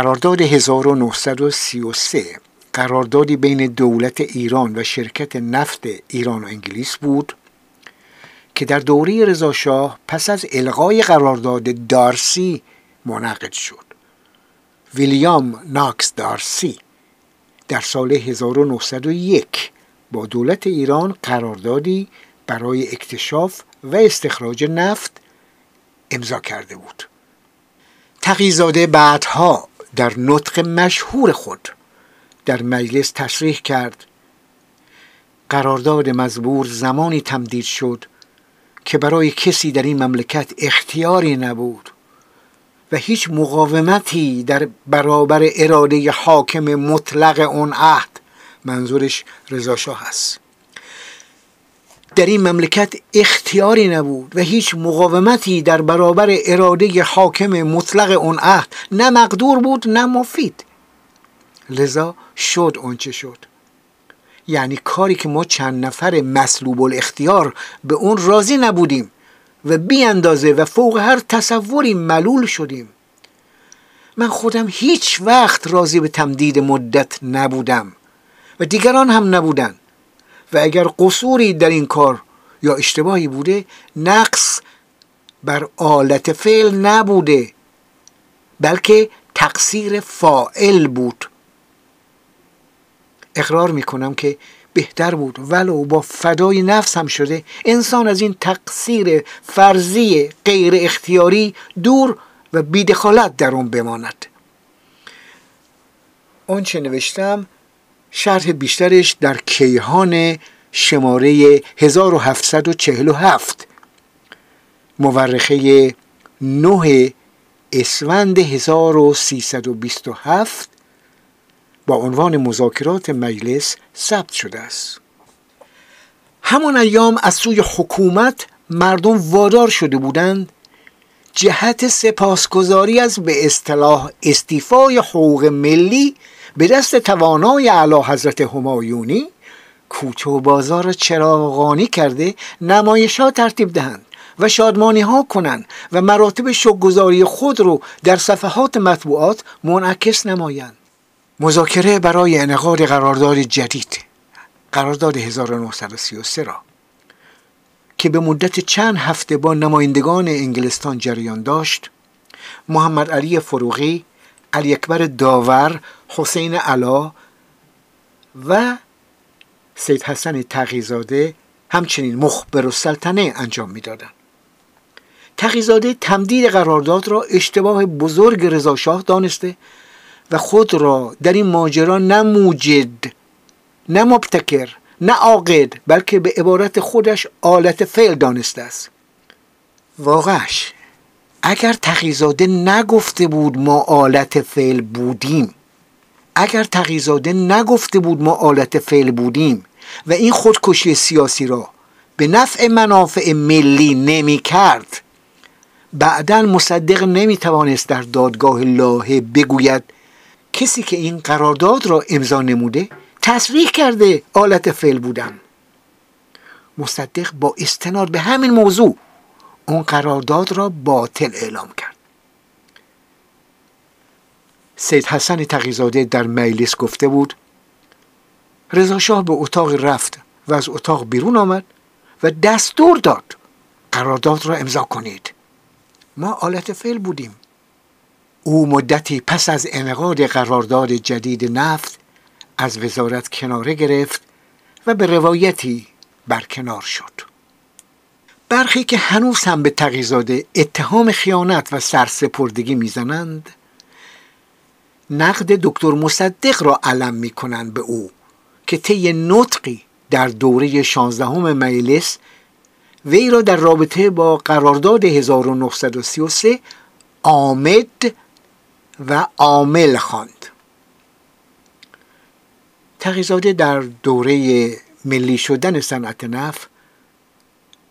S1: قرارداد 1933 قراردادی بین دولت ایران و شرکت نفت ایران و انگلیس بود که در دوره رضاشاه پس از الغای قرارداد دارسی منعقد شد. ویلیام ناکس دارسی در سال 1901 با دولت ایران قراردادی برای اکتشاف و استخراج نفت امضا کرده بود. تقیزاده بعدها در نطق مشهور خود در مجلس تصریح کرد. قرارداد مزبور زمانی تمدید شد که برای کسی در این مملکت اختیاری نبود و هیچ مقاومتی در برابر اراده حاکم مطلق اون عهد منظورش رضاشاه است. در این مملکت اختیاری نبود و هیچ مقاومتی در برابر اراده حاکم مطلق اون عهد نه مقدور بود نه مفید. لذا شد اونچه شد. یعنی کاری که ما چند نفر مسلوب الاختیار به اون راضی نبودیم و بی اندازه و فوق هر تصوری ملول شدیم. من خودم هیچ وقت راضی به تمدید مدت نبودم و دیگران هم نبودن. و اگر قصوری در این کار یا اشتباهی بوده نقص بر آلت فعل نبوده بلکه تقصیر فائل بود. اقرار می‌کنم که بهتر بود. ولو با فدای نفس هم شده. انسان از این تقصیر فرضی غیر اختیاری دور و بیدخالت در اون بماند. آنچه نوشتم؟ شرح بیشترش در کیهان شماره 1747 مورخه 9 اسفند 1327 با عنوان مذاکرات مجلس ثبت شده است. همان ایام از سوی حکومت مردم وادار شده بودند. جهت سپاسگزاری از به اصطلاح استیفای حقوق ملی به دست توانای اعلی حضرت همایونی کوچه و بازار چراغانی کرده نمایش ترتیب دهند و شادمانی ها کنند و مراتب شکرگزاری خود رو در صفحات مطبوعات منعکس نمایند. مذاکره برای انعقاد قرارداد جدید قرارداد 1933 را که به مدت چند هفته با نمایندگان انگلستان جریان داشت محمد علی فروغی علی اکبر داور حسین علا و سید حسن تقیزاده همچنین مخبر و سلطنه انجام می‌دادند. تقیزاده تمدید قرارداد را اشتباه بزرگ رضاشاه دانسته و خود را در این ماجرا نه موجد نه مبتکر نه عاقد بلکه به عبارت خودش آلت فعل دانسته است. واقعش اگر تقیزاده نگفته بود ما آلت فعل بودیم اگر تقیزاده نگفته بود ما آلت فعل بودیم و این خودکشی سیاسی را به نفع منافع ملی نمی کرد بعدا مصدق نمی توانست در دادگاه لاهه بگوید کسی که این قرارداد را امضا نموده تصریح کرده آلت فعل بودن. مصدق با استناد به همین موضوع اون قرارداد را باطل اعلام کرد. سید حسن تقیزاده در مجلس گفته بود رضا شاه به اتاق رفت و از اتاق بیرون آمد و دستور داد قرارداد را امضا کنید. ما آلت فعل بودیم. او مدتی پس از انعقاد قرارداد جدید نفت از وزارت کناره گرفت و به روایتی برکنار شد. برخی که هنوز هم به تقیزاده اتهام خیانت و سرسپردگی می‌زنند نقد دکتر مصدق را علم می‌کنند به او که طی نطقی در دوره 16 مجلس وی را در رابطه با قرارداد 1933 آمد و عامل خواند. تقیزاده در دوره ملی شدن صنعت نفت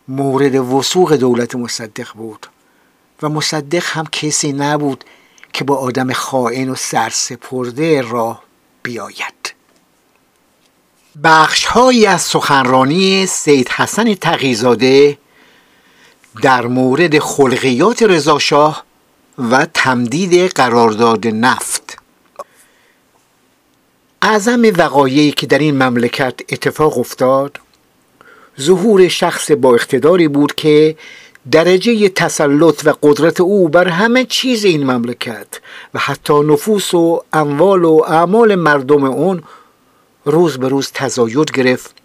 S1: مورد وسوق دولت مصدق بود و مصدق هم کسی نبود که با آدم خائن و سرسپرده راه بیاید. بخش از سخنرانی سید حسن تقیزاده در مورد خلقیات رضاشاه و تمدید قرارداد نفت. اعظم وقایعی که در این مملکت اتفاق افتاد ظهور شخص با اقتداری بود که درجه تسلط و قدرت او بر همه چیز این مملکت و حتی نفوس و اموال و اعمال مردم اون روز به روز تزاید گرفت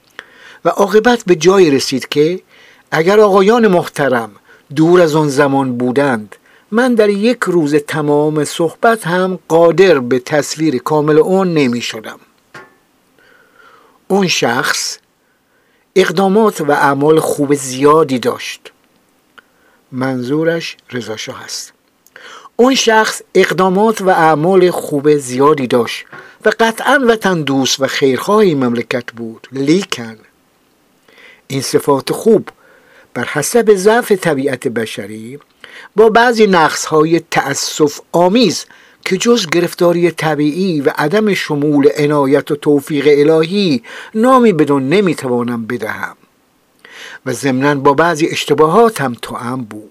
S1: و عاقبت به جای رسید که اگر آقایان محترم دور از آن زمان بودند من در یک روز تمام صحبت هم قادر به تصویر کامل اون نمی شدم اون شخص اقدامات و اعمال خوب زیادی داشت. منظورش رضاشاه است. اون شخص اقدامات و اعمال خوب زیادی داشت و قطعا وطن دوست و خیرخواهی مملکت بود. لیکن این صفات خوب بر حسب ضعف طبیعت بشری با بعضی نقص های تأسف آمیز که جز گرفتاری طبیعی و عدم شمول عنایت و توفیق الهی نامی بدون نمی‌توانم بدهم. و ضمنا با بعضی اشتباهات هم توام بود.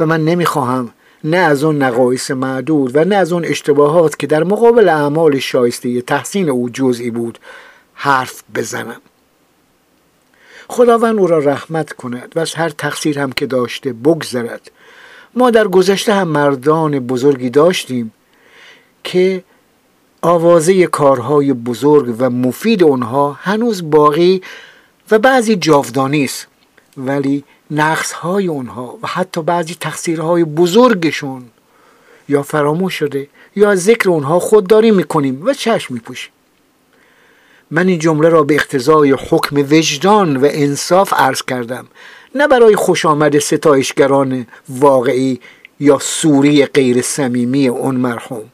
S1: و من نمی‌خواهم نه از اون نقایص معدود و نه از اون اشتباهات که در مقابل اعمال شایسته تحسین او جزئی بود حرف بزنم. خداوند او را رحمت کند و از هر تقصیر هم که داشته بگذرد. ما در گذشته هم مردان بزرگی داشتیم که آوازه کارهای بزرگ و مفید آنها هنوز باقی و بعضی جاودانی است. ولی نقص های اونها و حتی بعضی تقصیرهای بزرگشون یا فراموش شده یا ذکر اونها خودداری می‌کنیم و چشم میپوشیم. من این جمله را به اقتضای حکم وجدان و انصاف عرض کردم. نه برای خوش آمد ستایشگران واقعی یا سوری غیر صمیمی اون مرحوم.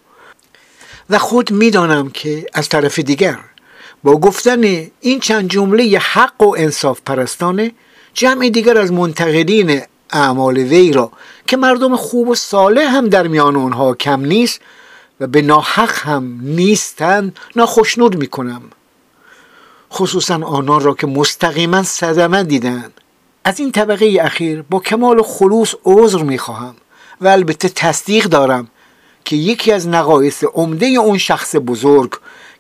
S1: و خود می‌دانم که از طرف دیگر با گفتن این چند جمله حق و انصاف پرستانه جمع دیگر از منتقدین اعمال وی را که مردم خوب و صالح هم در میان آنها کم نیست و به ناحق هم نیستند ناخشنود می‌کنم. خصوصا آنان را که مستقیما صدمه دیدند از این طبقه اخیر با کمال خلوص عذر می‌خواهم و البته تصدیق دارم که یکی از نقایص عمده اون شخص بزرگ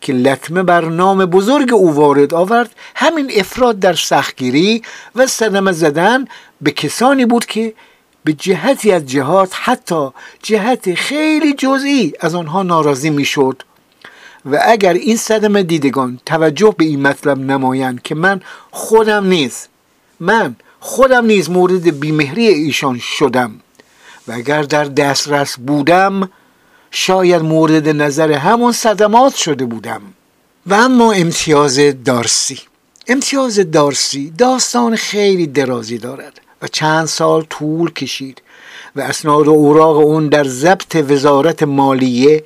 S1: که لطمه بر نام بزرگ او وارد آورد همین افراد در سختگیری و صدمه زدن به کسانی بود که به جهتی از جهات حتی جهت خیلی جزئی از آنها ناراضی می‌شد. و اگر این صدمه دیدگان توجه به این مطلب نمایند که من خودم نیز من خودم نیز مورد بیمهری ایشان شدم و اگر در دسترس بودم شاید مورد نظر همون صدمات شده بودم. و اما امتیاز دارسی. امتیاز دارسی داستان خیلی درازی دارد و چند سال طول کشید و اسناد و اوراق اون در ضبط وزارت مالیه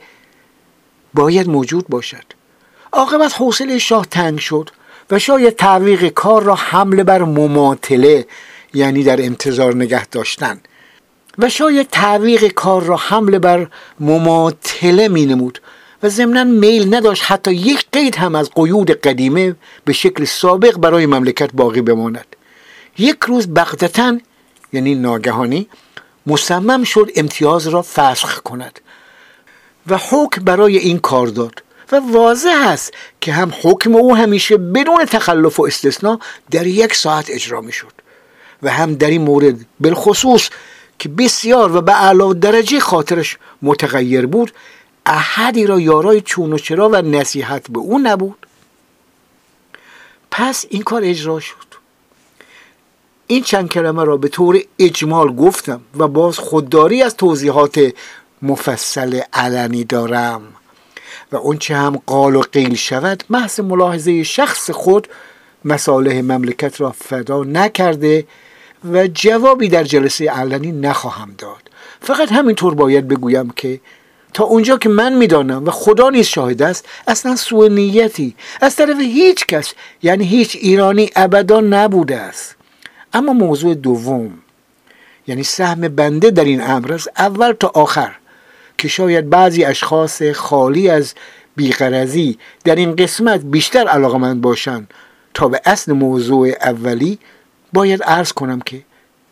S1: باید موجود باشد. عاقبت حوصله شاه تنگ شد و شاید تعویق کار را حمله بر مماطله یعنی در انتظار نگه داشتن و شاید تعویق کار را حمله بر مماطله می نمود و ضمنا میل نداشت حتی یک قید هم از قیود قدیمه به شکل سابق برای مملکت باقی بماند. یک روز بغدتا یعنی ناگهانی مصمم شد امتیاز را فسخ کند و حکم برای این کار داد و واضح است که هم حکم او همیشه بدون تخلف و استثنا در یک ساعت اجرا می شد و هم در این مورد بالخصوص که بسیار و به اعلی درجه خاطرش متغیر بود احدی را یارای چون و چرا و نصیحت به او نبود. پس این کار اجرا شد. این چند کلمه را به طور اجمال گفتم و باز خودداری از توضیحات مفصل علنی دارم. و اون چه هم قال و قیل شود محض ملاحظه شخص خود مصالح مملکت را فدا نکرده و جوابی در جلسه علنی نخواهم داد. فقط همینطور باید بگویم که تا اونجا که من می‌دانم و خدا نیز شاهد است اصلا سوء نیتی از طرف هیچ کس یعنی هیچ ایرانی ابدا نبوده است. اما موضوع دوم یعنی سهم بنده در این امر از اول تا آخر که شاید بعضی اشخاص خالی از بیقرزی در این قسمت بیشتر علاقمند باشند تا به اصل موضوع اولی باید عرض کنم که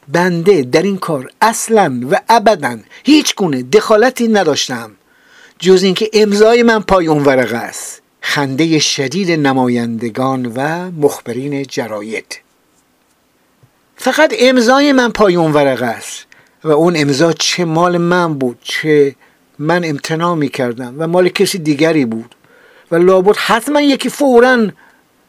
S1: بنده در این کار اصلا و ابدا هیچ گونه دخالتی نداشتم جز اینکه امضای من پای اون ورقه است. خنده شدید نمایندگان و مخبرین جراید. فقط امضای من پای اون ورقه است. و اون امضا چه مال من بود چه من امتناع می کردم و مال کسی دیگری بود. و لابد حتما یکی فورا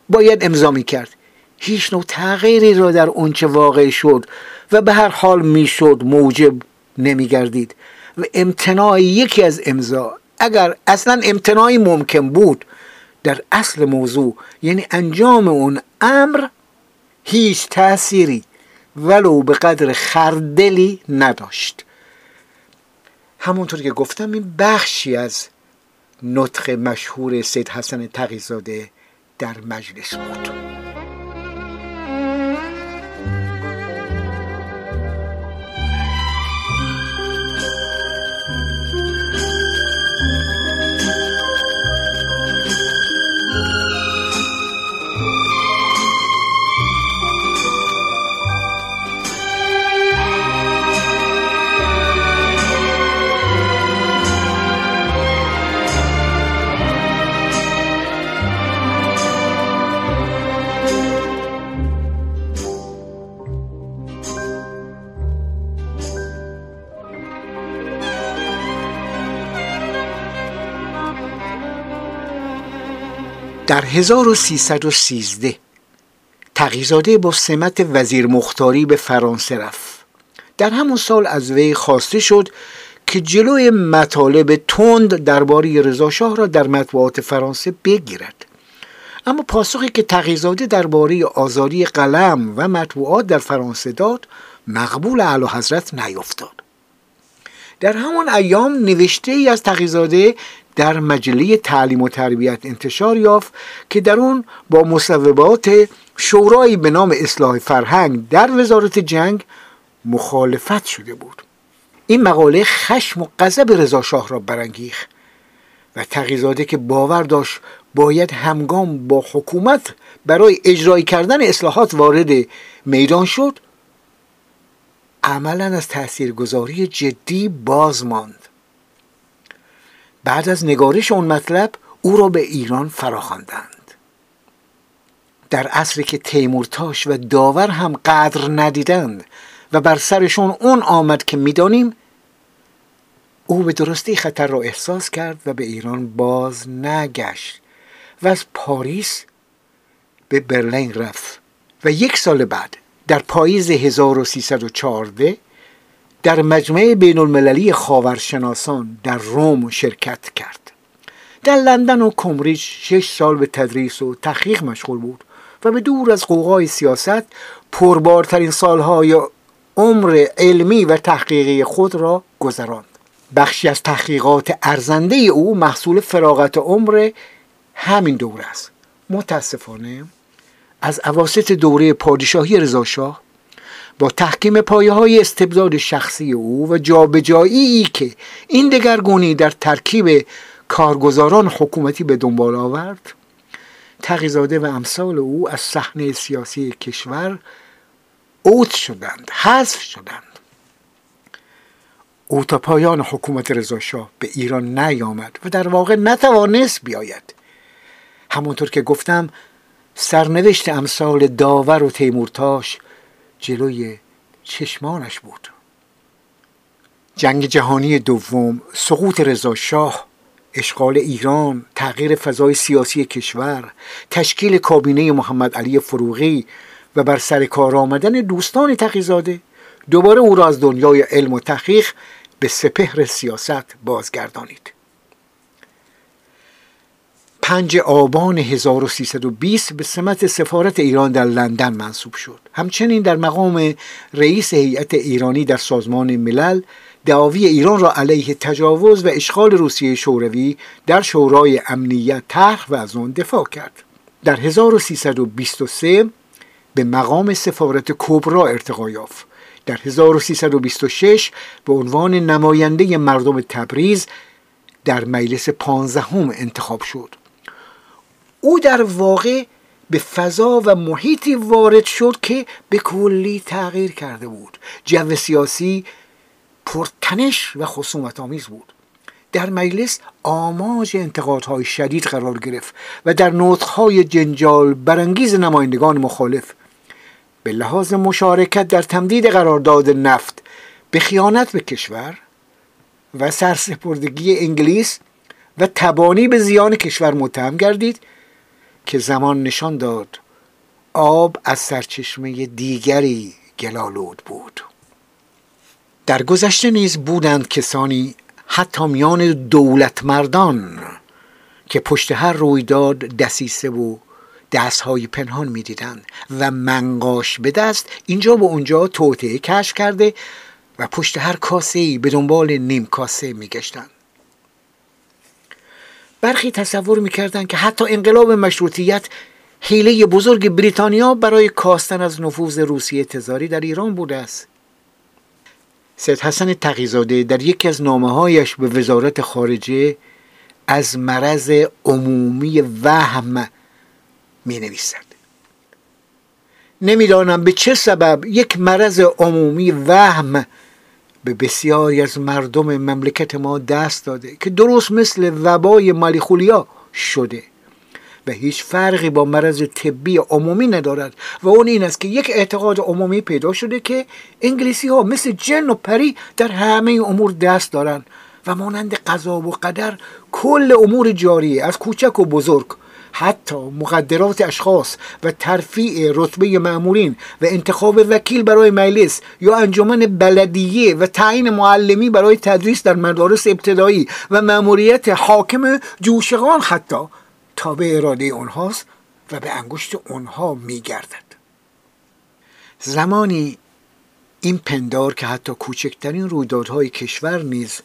S1: باید امضا می کرد هیچ نوع تغییری را در اونچه واقع شد و به هر حال می‌شد موجب نمیگردید و امتناع یکی از امضا اگر اصلا امتناعی ممکن بود در اصل موضوع یعنی انجام اون امر هیچ تأثیری ولو به قدر خردلی نداشت. همونطور که گفتم این بخشی از نطق مشهور سید حسن تقیزاده در مجلس بود. در 1313 تقیزاده با سمت وزیر مختاری به فرانسه رفت. در همون سال از وی خواسته شد که جلوی مطالب تند درباره رضاشاه را در مطبوعات فرانسه بگیرد. اما پاسخی که تقیزاده درباره آزادی قلم و مطبوعات در فرانسه داد مقبول اعلی حضرت نیفتاد در همان ایام نوشته ای از تقیزاده در مجله تعلیم و تربیت انتشار یافت که در اون با مصوبات شورایی به نام اصلاح فرهنگ در وزارت جنگ مخالفت شده بود. این مقاله خشم و غضب رضا شاه را برانگیخت و تقیزاده که باور داشت باید همگام با حکومت برای اجرای کردن اصلاحات وارد میدان شد. عملا از تاثیرگذاری جدی باز ماند. بعد از نگارش اون مطلب او را به ایران فراخواندند. در عصری که تیمورتاش و داور هم قدر ندیدند و بر سرشون اون آمد که می‌دانیم او به درستی خطر را احساس کرد و به ایران باز نگشت و از پاریس به برلین رفت و یک سال بعد در پاییز 1314 در مجمع بین المللی خاورشناسان در روم شرکت کرد. در لندن و کمبریج شش سال به تدریس و تحقیق مشغول بود و به دور از قوقای سیاست پربارترین سالهای عمر علمی و تحقیقی خود را گذراند. بخشی از تحقیقات ارزنده او محصول فراغت عمر همین دور است. متاسفانه از اواسط دوره پادشاهی رضاشاه با تحکیم پایه های استبداد شخصی او و جابجایی که این دگرگونی در ترکیب کارگزاران حکومتی به دنبال آورد تقیزاده و امثال او از صحنه سیاسی کشور اوت شدند حذف شدند. او تا پایان حکومت رضاشاه به ایران نیامد و در واقع نتوانست بیاید. همونطور که گفتم سرنوشت امثال داور و تیمورتاش جلوی چشمانش بود. جنگ جهانی دوم سقوط رضا شاه اشغال ایران تغییر فضای سیاسی کشور تشکیل کابینه محمد علی فروغی و بر سر کار آمدن دوستان تقیزاده دوباره او را از دنیای علم و تحقیق به سپهر سیاست بازگردانید. 5 آبان 1320 به سمت سفارت ایران در لندن منصوب شد. همچنین در مقام رئیس هیئت ایرانی در سازمان ملل دعاوی ایران را علیه تجاوز و اشغال روسیه شوروی در شورای امنیت طرح و از آن دفاع کرد. در 1323 به مقام سفارت کبرا ارتقا یافت. در 1326 به عنوان نماینده مردم تبریز در مجلس پانزدهم انتخاب شد. او در واقع به فضا و محیطی وارد شد که به کلی تغییر کرده بود. جو سیاسی پرتنش و خصومت آمیز بود. در مجلس آماج انتقادهای شدید قرار گرفت و در نطقهای جنجال برانگیز نمایندگان مخالف به لحاظ مشارکت در تمدید قرارداد نفت به خیانت به کشور و سرسپردگی انگلیس و تبانی به زیان کشور متهم گردید که زمان نشان داد آب از سرچشمه دیگری گلالود بود. در گذشته نیز بودند کسانی حتی میان دولت مردان که پشت هر رویداد دسیسه و دستهای پنهان می‌دیدند و منقاش به دست اینجا و اونجا توطعه کشف کرده و پشت هر کاسه ای به دنبال نیم کاسه میگشتند. برخی تصور می‌کردند که حتی انقلاب مشروطیت حیله بزرگ بریتانیا برای کاستن از نفوذ روسیه تزاری در ایران بوده است. سید حسن تقیزاده در یکی از نامه هایش به وزارت خارجه از مرض عمومی وهم می نویسد نمی‌دانم به چه سبب یک مرض عمومی وهم به بسیاری از مردم مملکت ما دست داده که درست مثل وبای مالیخولیا شده و هیچ فرقی با مرض طبی عمومی ندارد و اون این است که یک اعتقاد عمومی پیدا شده که انگلیسی ها مثل جن و پری در همه امور دست دارند و مانند قضا و قدر کل امور جاری از کوچک و بزرگ حتی مقدرات اشخاص و ترفیع رتبه معمورین و انتخاب وکیل برای مجلس یا انجمن بلدیه و تعیین معلمی برای تدریس در مدارس ابتدایی و مأموریت حاکم جوشقان حتی تابع اراده اونهاست و به انگشت اونها میگردد. زمانی این پندار که حتی کوچکترین رویدادهای کشور نیز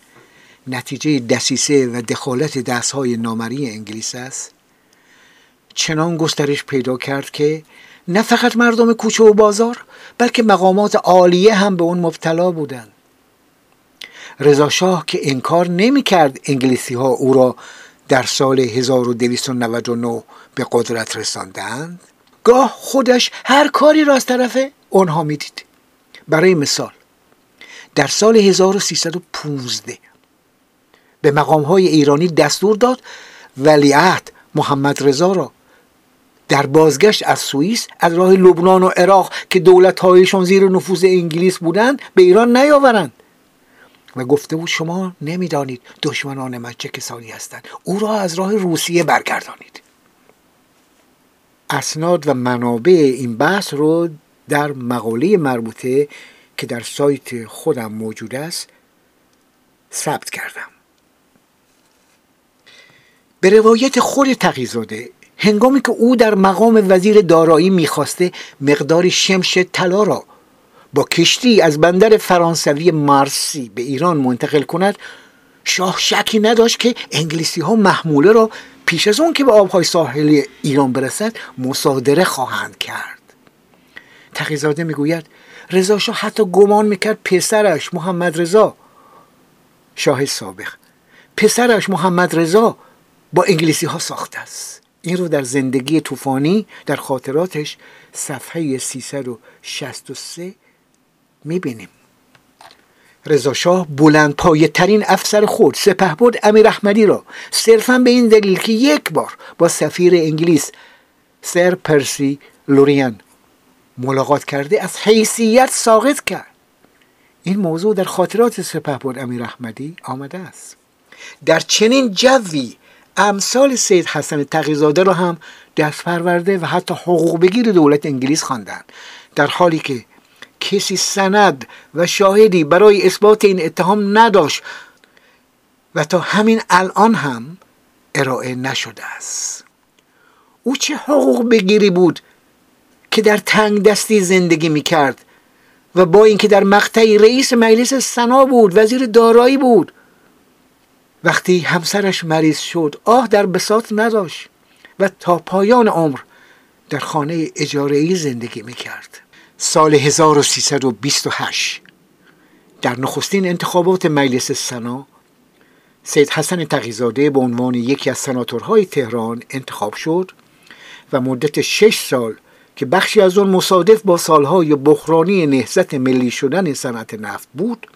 S1: نتیجه دسیسه و دخالت دستهای نامری انگلیس است چنان گسترش پیدا کرد که نه فقط مردم کوچه و بازار بلکه مقامات عالیه هم به اون مبتلا بودند. رضا شاه که انکار نمی کرد انگلیسی ها او را در سال 1299 به قدرت رساندند گاه خودش هر کاری را از طرف آنها می‌دید. برای مثال در سال 1315 به مقام های ایرانی دستور داد ولیعت محمد رضا را در بازگشت از سوئیس از راه لبنان و عراق که دولت هایشان زیر نفوذ انگلیس بودند به ایران نیاورند. و گفته بود شما نمی‌دانید دشمنان من چه کسانی هستند. او را از راه روسیه برگردانید. اسناد و منابع این بحث رو در مقاله مربوطه که در سایت خودم موجود است ثبت کردم. به روایت خود تقیزاده هنگامی که او در مقام وزیر دارایی می‌خواسته مقداری شمش طلا را با کشتی از بندر فرانسوی مارسی به ایران منتقل کند شاه شکی نداشت که انگلیسی ها محموله را پیش از اون که به آبهای ساحلی ایران برسد مصادره خواهند کرد. تقیزاده می‌گوید رضا شاه حتی گمان می‌کرد پسرش محمد رضا. شاه سابق پسرش محمد رضا با انگلیسی ها ساخته است. این رو در زندگی طوفانی در خاطراتش صفحه 363 می‌بینیم. رضا شاه بلند پایه ترین افسر خود سپهبد امیر احمدی را صرفا به این دلیل که یک بار با سفیر انگلیس سر پرسی لوریان ملاقات کرده از حیثیت ساقط کرد. این موضوع در خاطرات سپهبد امیر احمدی آمده است. در چنین جوی امثال سید حسن تقیزاده را هم دست پرورده و حتی حقوق بگیر دولت انگلیس خواندند در حالی که کسی سند و شاهدی برای اثبات این اتهام نداشت و تا همین الان هم ارائه نشده است. او چه حقوق بگیری بود که در تنگ دستی زندگی می کرد و با اینکه در مقطعی رئیس مجلس سنا بود وزیر دارایی بود. وقتی همسرش مریض شد آه در بساط نداشت و تا پایان عمر در خانه اجاره زندگی می کرد سال 1328 در نخستین انتخابات مجلس سنا سید حسن تقیزاده به عنوان یکی از سناتورهای تهران انتخاب شد و مدت شش سال که بخشی از آن مصادف با سالهای بحرانی نهزت ملی شدن صنعت نفت بود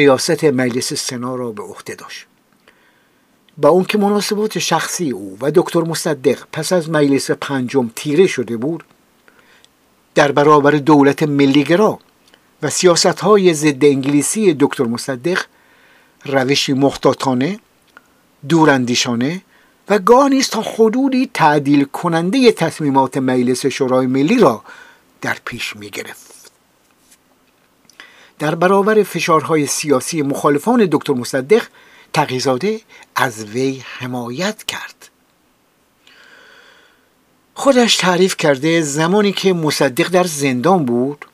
S1: ریاست مجلس سنا را به عهده داشت با اون که مناسبات شخصی او و دکتر مصدق پس از مجلس پنجم تیره شده بود در برابر دولت ملیگرا و سیاست های ضد انگلیسی دکتر مصدق روشی مختاتانه دوراندیشانه و گاهی تا حدودی تعدیل کننده تصمیمات مجلس شورای ملی را در پیش می گرفت. در برابر فشارهای سیاسی مخالفان دکتر مصدق تقیزاده از وی حمایت کرد. خودش تعریف کرده زمانی که مصدق در زندان بود.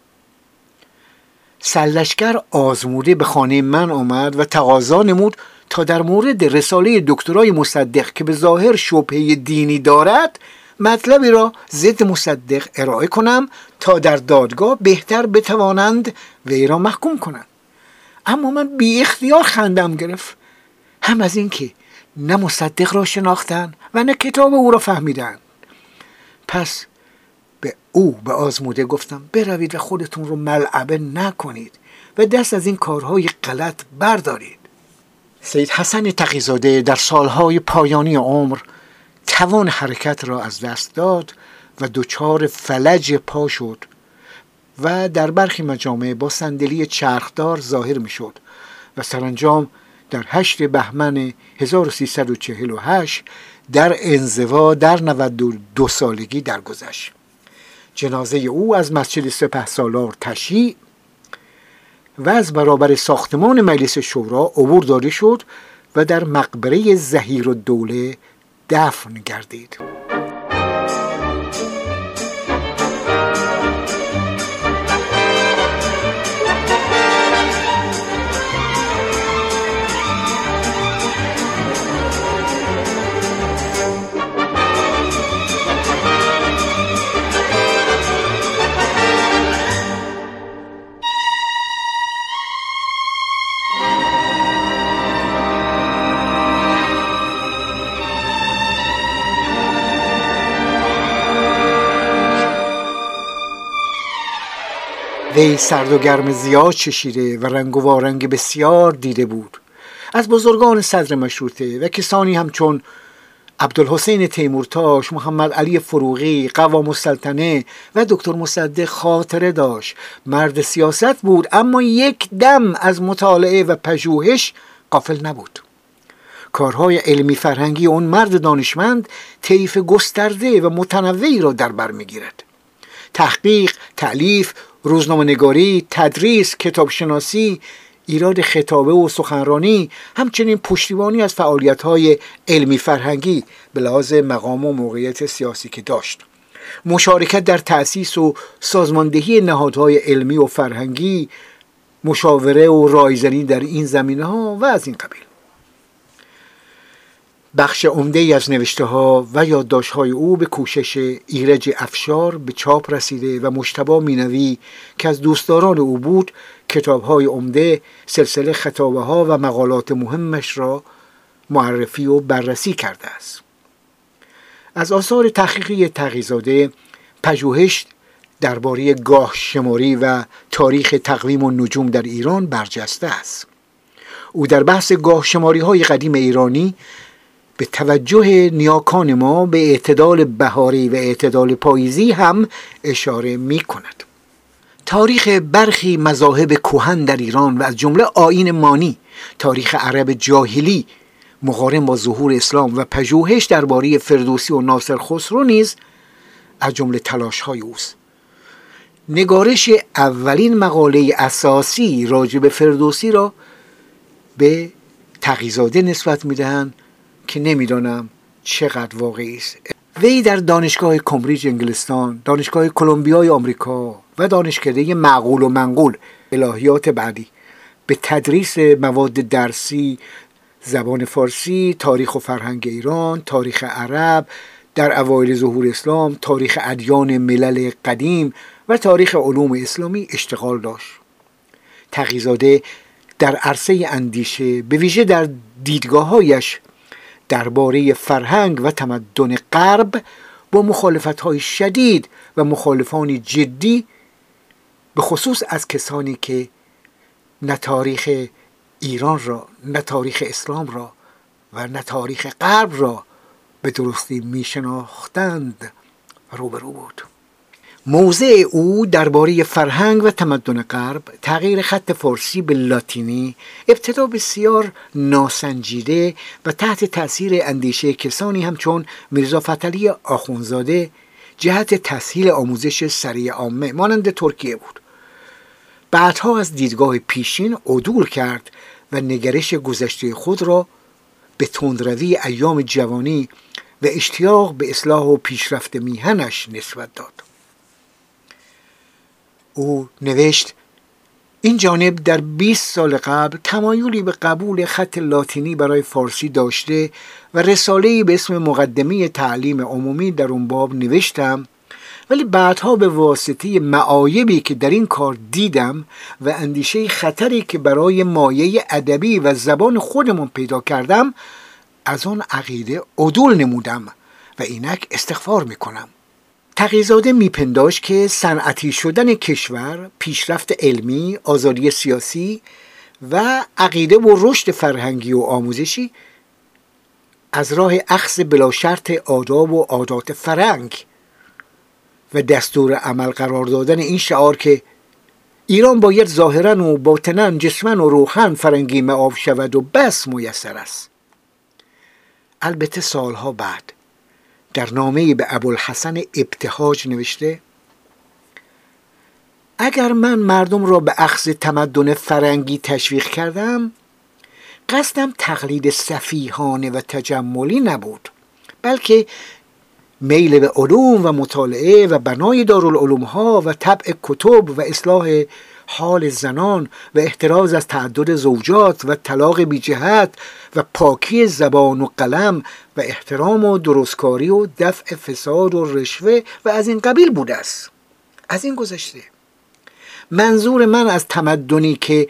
S1: سلشگر آزموده به خانه من آمد و تقاضا نمود تا در مورد رساله دکترای مصدق که به ظاهر شبهه دینی دارد مطلبی را ضد مصدق ارائه کنم تا در دادگاه بهتر بتوانند وی را محکوم کنند. اما من بی اختیار خندم گرفت. هم از اینکه نه مصدق را شناختن و نه کتاب او را فهمیدن پس به او به آزموده گفتم بروید و خودتون رو ملعبه نکنید و دست از این کارهای غلط بردارید. سید حسن تقیزاده در سالهای پایانی عمر توان حرکت را از دست داد و دچار فلج پا شد و در برخی مجامع با صندلی چرخدار ظاهر می شد و سرانجام در هشت بهمن 1348 در انزوا در 92 سالگی درگذشت. جنازه او از مسجد سپه سالار تشییع و از برابر ساختمان مجلس شورا عبور داده شد و در مقبره زهیر الدوله دفن گردید. وی سرد و گرم زیاد چشیده و رنگ و وارنگ بسیار دیده بود. از بزرگان صدر مشروطه و کسانی همچون عبدالحسین تیمورتاش، محمد علی فروغی، قوام السلطنه و دکتر مصدق خاطره داشت. مرد سیاست بود اما یک دم از مطالعه و پژوهش قافل نبود. کارهای علمی فرهنگی اون مرد دانشمند طیف گسترده و متنوعی را در بر می‌گیرد. تحقیق، تعلیف، روزنامه نگاری، تدریس، کتابشناسی، ایراد خطابه و سخنرانی همچنین پشتیبانی از فعالیت های علمی فرهنگی به لحاظ مقام و موقعیت سیاسی که داشت. مشارکت در تأسیس و سازماندهی نهادهای علمی و فرهنگی مشاوره و رایزنی در این زمینه ها و از این قبیل. بخش عمده از نوشته ها و یادداشت های او به کوشش ایرج افشار به چاپ رسیده و مشتبا مینوی که از دوستداران او بود کتاب های عمده سلسله خطابه ها و مقالات مهمش را معرفی و بررسی کرده است. از آثار تحقیقی تغییزاده پژوهش درباره گاه شماری و تاریخ تقویم و نجوم در ایران برجسته است. او در بحث گاه شماری های قدیم ایرانی به توجه نیاکان ما به اعتدال بهاری و اعتدال پاییزی هم اشاره می کند. تاریخ برخی مذاهب کوهن در ایران و از جمله آین مانی تاریخ عرب جاهلی مقارن با ظهور اسلام و پژوهش درباره فردوسی و ناصر خسرو نیز از جمله تلاش های اوست. نگارش اولین مقاله اساسی راجع به فردوسی را به تقیزاده نسبت می‌دهند. که نمی‌دانم چقدر واقعی است. وی در دانشگاه کمبریج انگلستان دانشگاه کلمبیای آمریکا و دانشکده معقول و منقول الهیات بعدی. به تدریس مواد درسی زبان فارسی تاریخ و فرهنگ ایران تاریخ عرب در اوایل ظهور اسلام تاریخ ادیان ملل قدیم و تاریخ علوم اسلامی اشتغال داشت. تقیزاده در عرصه اندیشه به ویژه در دیدگاههایش درباره فرهنگ و تمدن غرب با مخالفت های شدید و مخالفانی جدی به خصوص از کسانی که نه تاریخ ایران را نه تاریخ اسلام را و نه تاریخ غرب را به درستی می شناختند روبرو بود. موضع او درباره فرهنگ و تمدن غرب تغییر خط فارسی به لاتینی ابتدا بسیار ناسنجیده و تحت تاثیر اندیشه کسانی همچون میرزا فتلی آخونزاده جهت تسهیل آموزش سریع عامه مانند ترکیه بود. بعدها از دیدگاه پیشین عدول کرد و نگرش گذشته خود را به تندروی ایام جوانی و اشتیاق به اصلاح و پیشرفت میهنش نسبت داد. او نوشت این جانب در 20 سال قبل تمایلی به قبول خط لاتینی برای فارسی داشته و رساله‌ای به اسم مقدمه تعلیم عمومی در اون باب نوشتم ولی بعدها به واسطه معایبی که در این کار دیدم و اندیشه خطری که برای مایه ادبی و زبان خودمون پیدا کردم از آن عقیده عدول نمودم و اینک استغفار می‌کنم. تقیزاده میپنداش که صنعتی شدن کشور پیشرفت علمی آزادی سیاسی و عقیده و رشد فرهنگی و آموزشی از راه اخذ بلا شرط آداب و عادات فرنگ و دستور عمل قرار دادن این شعار که ایران باید ظاهرا و باطنا جسمن و روحن فرنگی معاب شود و بس میسر است. البته سالها بعد در نامه به ابوالحسن ابتهاج نوشته اگر من مردم را به اخذ تمدن فرنگی تشویق کردم قصدم تقلید صفیحانه و تجملی نبود بلکه میل به علوم و مطالعه و بنای دارالعلوم ها و طبع کتب و اصلاح حال زنان و احتراز از تعدد زوجات و طلاق بی جهت و پاکی زبان و قلم و احترام و درستکاری و دفع فساد و رشوه و از این قبیل بوده است از این گذشته. منظور من از تمدنی که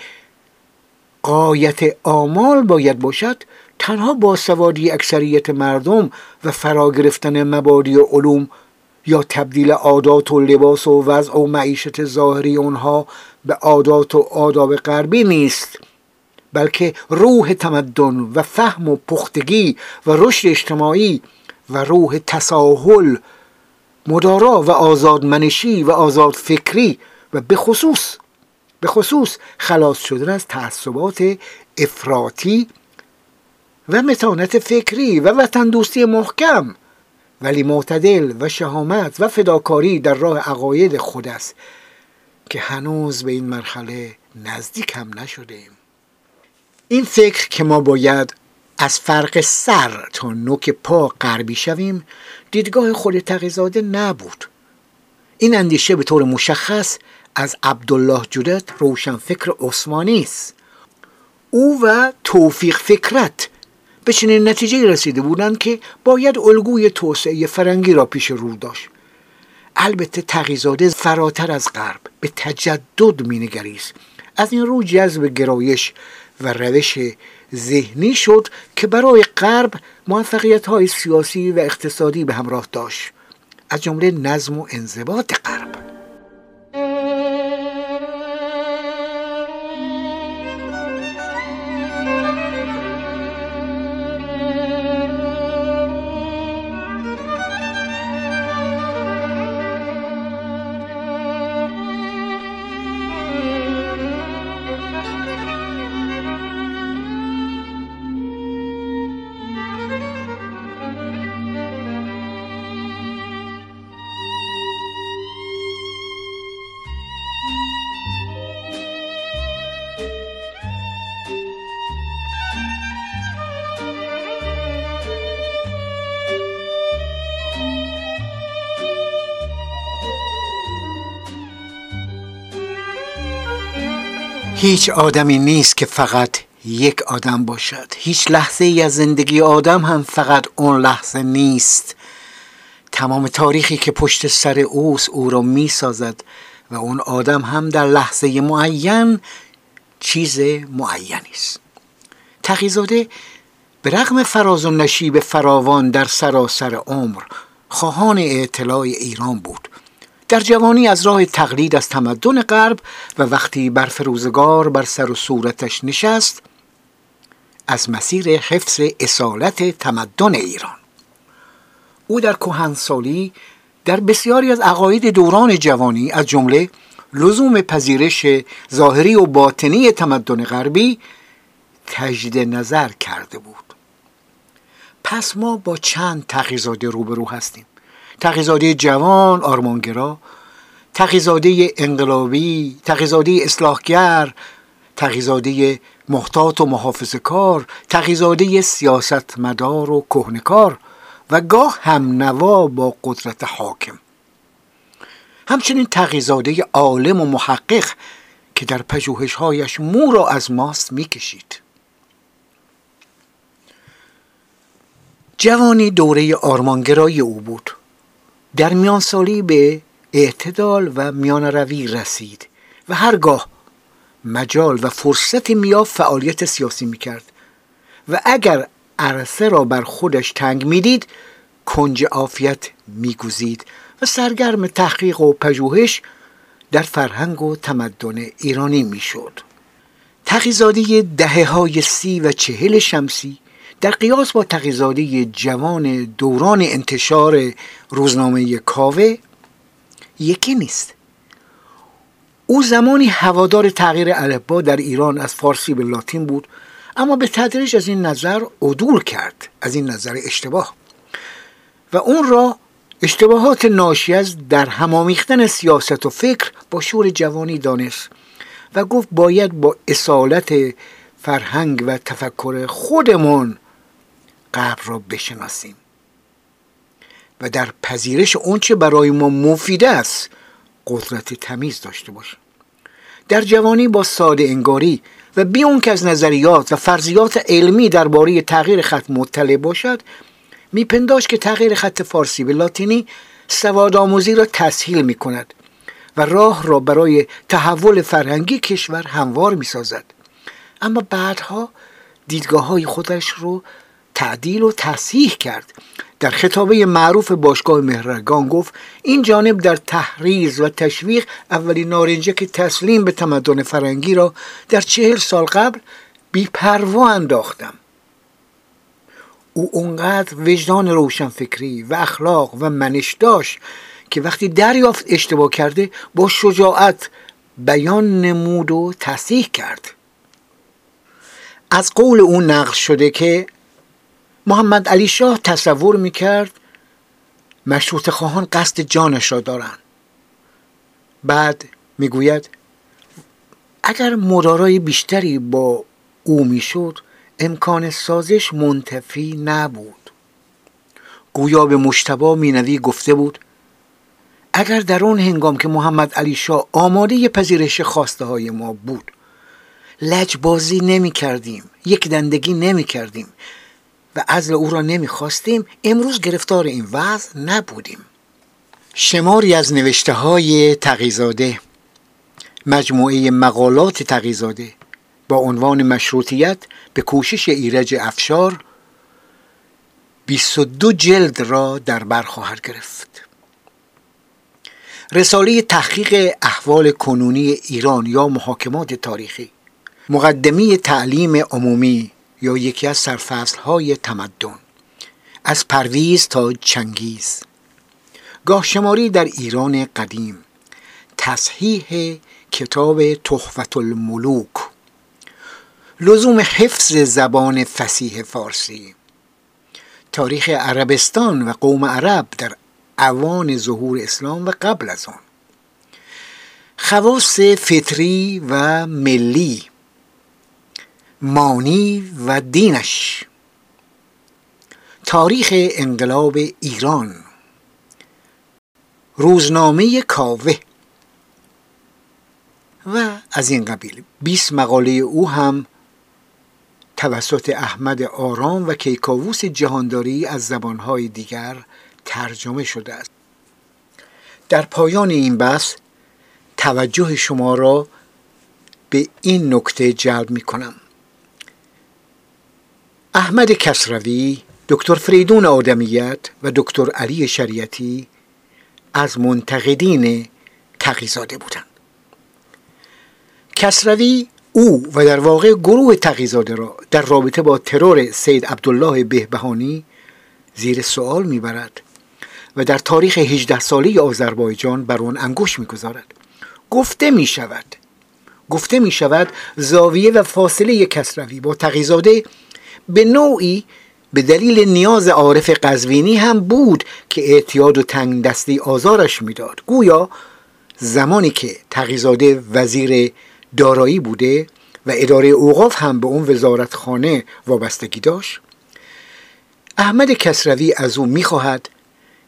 S1: قایت آمال باید باشد تنها با سوادی اکثریت مردم و فرا گرفتن مبادی و علوم یا تبدیل عادات و لباس و وضع و معیشت ظاهری اونها به عادات و آداب غربی نیست بلکه روح تمدن و فهم و پختگی و رشد اجتماعی و روح تساهل مدارا و آزادمنشی و آزاد فکری و به خصوص به خصوص خلاص شدن از تعصبات افراطی و متانت فکری و وطن دوستی محکم. ولی معتدل و شهامت و فداکاری در راه عقاید خود است. که هنوز به این مرحله نزدیک هم نشدیم. این فکر که ما باید از فرق سر تا نوک پا غربی شویم دیدگاه خود تقیزاده نبود. این اندیشه به طور مشخص از عبدالله جدت روشن فکر عثمانی است. او و توفیق فکرت به چنین نتیجه رسیده بودند که باید الگوی توسعه فرنگی را پیش رو داشت. البته تقیزاده فراتر از غرب به تجدد مینگریست از این رو جذب گرایش و روش ذهنی شد که برای غرب موفقیت های سیاسی و اقتصادی به همراه داشت. از جمله نظم و انضباط غرب. هیچ آدمی نیست که فقط یک آدم باشد. هیچ لحظه ای از زندگی آدم هم فقط اون لحظه نیست. تمام تاریخی که پشت سر اوست او را می سازد و اون آدم هم در لحظه معین چیز معینی است. تقیزاده به رغم فراز و نشیب فراوان در سراسر عمر خواهان اطلاع ایران بود. در جوانی از راه تقلید از تمدن غرب و وقتی برف روزگار بر سر و صورتش نشست از مسیر حفظ اصالت تمدن ایران. او در کهنسالی در بسیاری از عقاید دوران جوانی از جمله لزوم پذیرش ظاهری و باطنی تمدن غربی تجدید نظر کرده بود. پس ما با چند تقیزاده روبرو هستیم. تقیزاده جوان آرمانگرا. تقیزاده انقلابی تقیزاده اصلاحگر تقیزاده محتاط و محافظ کار تقیزاده سیاستمدار و کهنکار و گاه هم نوا با قدرت حاکم. همچنین تقیزاده عالم و محقق که در پژوهشهایش مو را از ماست می‌کشید. جوانی دوره آرمانگرای او بود. در میان سالی به اعتدال و میان روی رسید و هرگاه مجال و فرصتی میافت فعالیت سیاسی می‌کرد. و اگر عرصه را بر خودش تنگ می‌دید کنج عافیت میگوزید و سرگرم تحقیق و پژوهش در فرهنگ و تمدن ایرانی می‌شد. تقیزاده دهه های سی و چهل شمسی در قیاس با تقیزاده جوان دوران انتشار روزنامه کاوه یکی نیست. او زمانی هوادار تغییر الفبا در ایران از فارسی به لاتین بود اما به تدریج از این نظر عدول کرد از این نظر اشتباه. و اون را اشتباهات ناشی از در همامیختن سیاست و فکر با شور جوانی دانست و گفت باید با اصالت فرهنگ و تفکر خودمون قبر را بشناسیم و در پذیرش اونچه برای ما مفید است قدرت تمیز داشته باشیم در جوانی با ساده انگاری و بی اون که از نظریات و فرضیات علمی درباره تغییر خط مطلع باشد میپنداش که تغییر خط فارسی به لاتینی سواد آموزی را تسهیل می کند و راه را برای تحول فرهنگی کشور هموار می سازد. اما بعدها دیدگاه های خودش رو تعدیل و تصحیح کرد. در خطابه معروف باشگاه مهرگان گفت این جانب در تحریز و تشویق اولین که تسلیم به تمدن فرنگی را در چهل سال قبل بیپروا انداختم. او اونقدر وجدان روشنفکری و اخلاق و منش داشت که وقتی دریافت اشتباه کرده با شجاعت بیان نمود و تصحیح کرد. از قول او نقل شده که محمد علی شاه تصور می‌کرد مشروط خواهان قصد جانش را دارند. بعد می‌گوید اگر مدارای بیشتری با او می‌شد امکان سازش منتفی نبود. گویا به مشتبا مینوی گفته بود اگر در اون هنگام که محمد علی شاه آماده پذیرش خواسته های ما بود لجبازی نمی کردیم یک دندگی نمی کردیم و عزل او را نمی‌خواستیم. امروز گرفتار این وضع نبودیم. شماری از نوشته های تقیزاده مجموعه مقالات تقیزاده با عنوان مشروطیت به کوشش ایرج افشار 22 جلد را در بر خواهد گرفت. رساله تحقیق احوال کنونی ایران یا محاکمات تاریخی مقدمی تعلیم عمومی یا یکی از سرفصل های تمدن از پرویز تا چنگیز. گاه شماری در ایران قدیم تصحیح کتاب تحفت الملوک لزوم حفظ زبان فسیح فارسی. تاریخ عربستان و قوم عرب در اوان ظهور اسلام و قبل از آن. خواص فطری و ملی. مانی و دینش. تاریخ انقلاب ایران. روزنامه کاوه. و از این قبیل 20 مقاله او هم توسط احمد آرام و کیکاووس جهانداری از زبانهای دیگر ترجمه شده است. در پایان این بحث توجه شما را به این نکته جلب می کنم احمد کسروی دکتر فریدون آدمیت و دکتر علی شریعتی از منتقدین تقیزاده بودند. کسروی او و در واقع گروه تقیزاده را در رابطه با ترور سید عبدالله بهبهانی زیر سوال می‌برد و در تاریخ 18 ساله آذربایجان بر آن انگوش می‌گذارد. گفته می شود گفته می شود زاویه و فاصله کسروی با تقیزاده به نوعی به دلیل نیاز عارف قزوینی هم بود که اعتیاد و تنگ دستی آزارش می‌داد. گویا زمانی که تقیزاده وزیر دارایی بوده و اداره اوقاف هم به اون وزارت خانه وابستگی داشت احمد کسروی از او می‌خواهد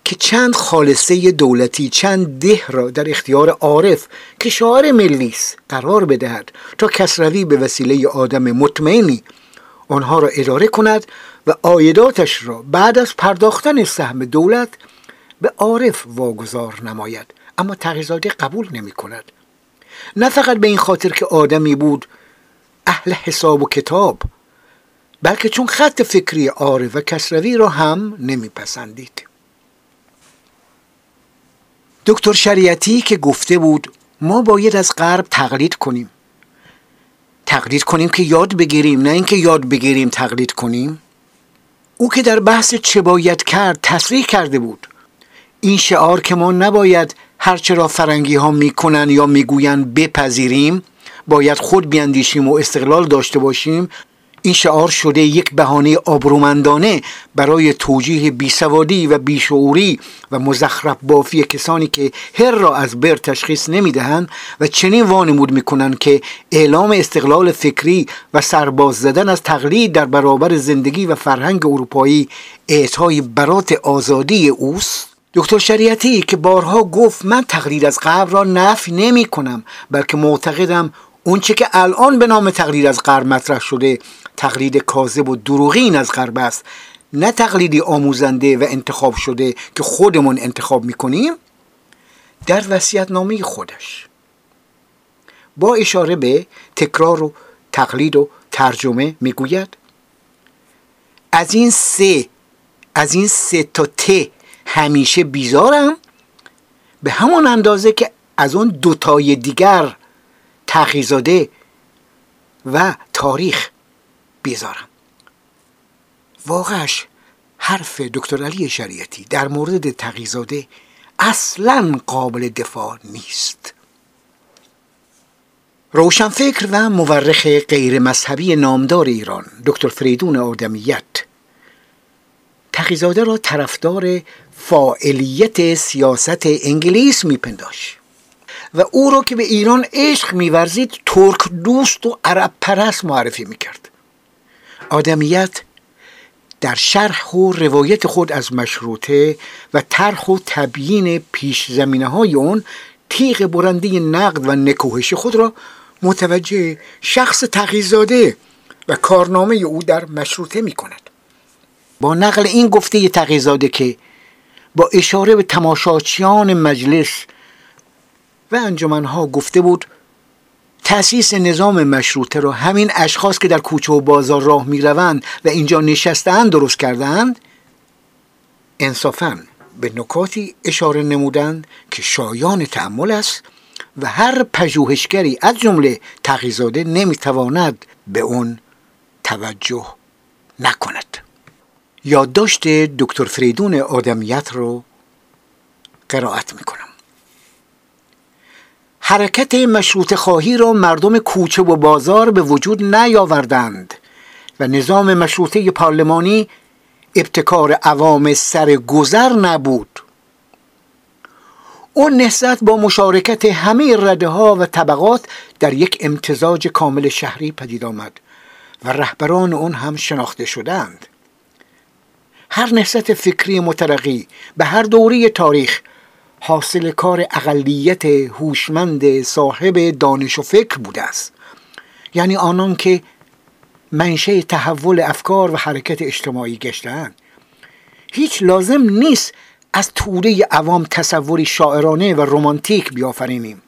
S1: که چند خالصه دولتی چند ده را در اختیار عارف که شعار ملی قرار بدهد تا کسروی به وسیله آدم مطمئنی آنها را اداره کند و آیداتش را بعد از پرداختن سهم دولت به عارف واگذار نماید. اما تغییزاده قبول نمی کند. نه فقط به این خاطر که آدمی بود اهل حساب و کتاب بلکه چون خط فکری عارف و کسروی را هم نمیپسندید دکتر شریعتی که گفته بود ما باید از غرب تقلید کنیم. تقلید کنیم که یاد بگیریم نه اینکه یاد بگیریم تقلید کنیم. او که در بحث چه باید کرد تصریح کرده بود. این شعار که ما نباید هرچه را فرنگی ها می‌کنن یا می‌گویند بپذیریم باید خود بیاندیشیم و استقلال داشته باشیم. این شعار شده یک بهانه آبرومندانه برای توجیه بیسوادی و بیشعوری و مزخرف بافی کسانی که هر را از بر تشخیص نمی‌دهند و چنین وانمود می‌کنند که اعلام استقلال فکری و سرباز زدن از تقلید در برابر زندگی و فرهنگ اروپایی اعطای برات آزادی اوست؟ دکتر شریعتی که بارها گفت من تقلید از قبل را نفی نمی کنم بلکه معتقدم اونچه که الان به نام تقلید از غرب مطرح شده تقلید کاذب و دروغین از غرب است. نه تقلیدی آموزنده و انتخاب شده که خودمون انتخاب می‌کنیم در وسیعت نامه خودش. با اشاره به تکرار و تقلید و ترجمه می‌گوید از این سه از این سه تا ت همیشه بیزارم به همان اندازه که از اون دوتای دیگر تقیزاده و تاریخ بیزارم. واقعش حرف دکتر علی شریعتی در مورد تقیزاده اصلا قابل دفاع نیست. روشنفکر و مورخ غیر مذهبی نامدار ایران دکتر فریدون آدمیت تقیزاده را طرفدار فاعلیت سیاست انگلیس میپنداش و او را که به ایران عشق میورزید ترک دوست و عرب پرست معرفی می‌کرد. آدمیت در شرح و روایت خود از مشروطه و طرح و تبیین پیش زمینه های اون تیغ برنده نقد و نکوهش خود را متوجه شخص تقیزاده و کارنامه او در مشروطه می کند با نقل این گفته تقیزاده که با اشاره به تماشاچیان مجلس و انجمنها گفته بود تأسیس نظام مشروطه را همین اشخاص که در کوچه و بازار راه می‌روند و اینجا نشستند درست کردند انصافا به نکاتی اشاره نمودند که شایان تعمل است و هر پژوهشگری از جمله تقیزاده نمی‌تواند به اون توجه نکند. یادداشت دکتر فریدون آدمیت رو قرائت می‌کنم. حرکت مشروط خواهی را مردم کوچه و بازار به وجود نیاوردند و نظام مشروطه پارلمانی ابتکار عوام سر گذر نبود. اون نهضت با مشارکت همه رده ها و طبقات در یک امتزاج کامل شهری پدید آمد و رهبران اون هم شناخته شدند. هر نهضت فکری مترقی به هر دوره تاریخ حاصل کار اقلیت هوشمند صاحب دانش و فکر بوده است. یعنی آنان که منشه تحول افکار و حرکت اجتماعی گشتند هیچ لازم نیست از توده عوام تصوری شاعرانه و رمانتیک بیافرینیم.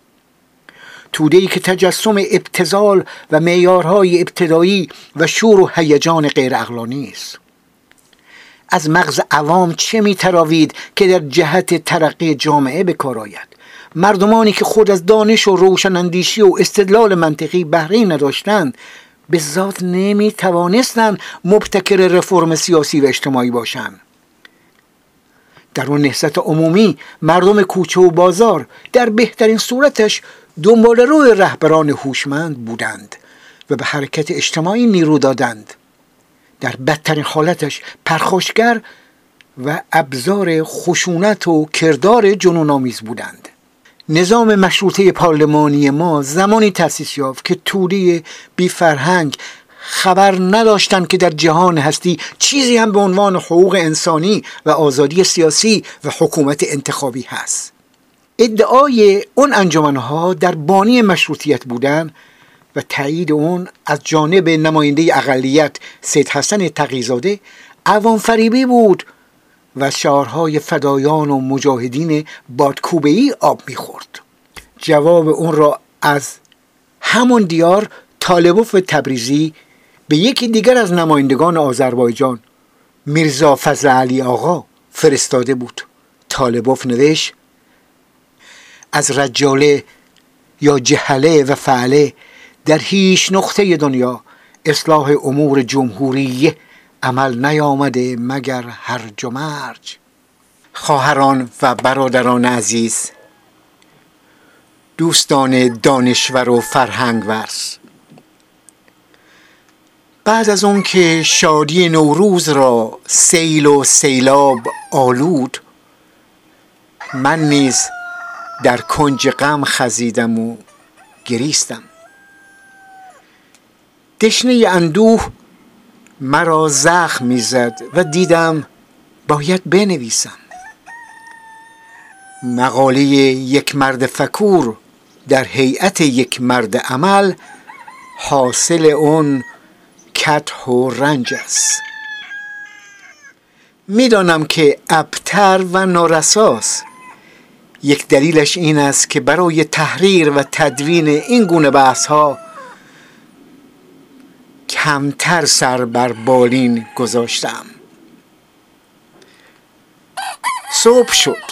S1: توده ای که تجسم ابتزال و معیارهای ابتدایی و شور و هیجان غیر است. از مغز عوام چه میتراوید که در جهت ترقی جامعه به کار آید؟ مردمانی که خود از دانش و روشناندیشی و استدلال منطقی بهره نداشتند به ذات نمی توانستند مبتکر رفرم سیاسی و اجتماعی باشند. در اون نهضت عمومی مردم کوچه و بازار در بهترین صورتش دنبال روی رهبران هوشمند بودند و به حرکت اجتماعی نیرو دادند. در بدترین حالتش پرخاشگر و ابزار خشونت و کردار جنونآمیز بودند. نظام مشروطه پارلمانی ما زمانی تأسیس یافت که توری بی فرهنگ خبر نداشتند که در جهان هستی چیزی هم به عنوان حقوق انسانی و آزادی سیاسی و حکومت انتخابی هست. ادعای اون انجمنها در بانی مشروطیت بودن و تایید اون از جانب نماینده اقلیت سید حسن تقیزاده عوام فریبی بود و شعارهای فدایان و مجاهدین بادکوبه ای آب می‌خورد. جواب اون را از همون دیار طالبوف تبریزی به یکی دیگر از نمایندگان آذربایجان میرزا فضل علی آقا فرستاده بود. طالبوف نوشت از رجاله یا جهله و فعله در هیچ نقطه دنیا اصلاح امور جمهوری عمل نیامده مگر هرج و مرج. خواهران و برادران عزیز دوستان دانشور و فرهنگ ورز بعد از اون که شادی نوروز را سیل و سیلاب آلود من نیز در کنج غم خزیدم و گریستم. دشنه اندوه مرا زخم می‌زد و دیدم باید بنویسم. مقاله یک مرد فکور در هیئت یک مرد عمل حاصل اون کتح و رنج است. می‌دانم که ابتر و نارساست یک دلیلش این است که برای تحریر و تدوین این گونه بحث ها کمتر سر بر بالین گذاشتم. صبح شد.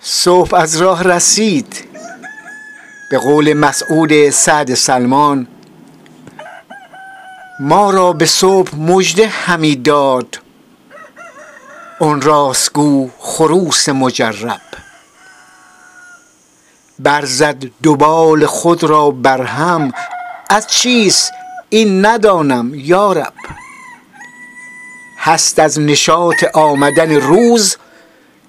S1: صبح از راه رسید. به قول مسعود سعد سلمان ما را به صبح مژده همی داد. اون راستگو خروس مجرب. برزد دوبال خود را برهم از چیست این ندانم یارب هست از نشاط آمدن روز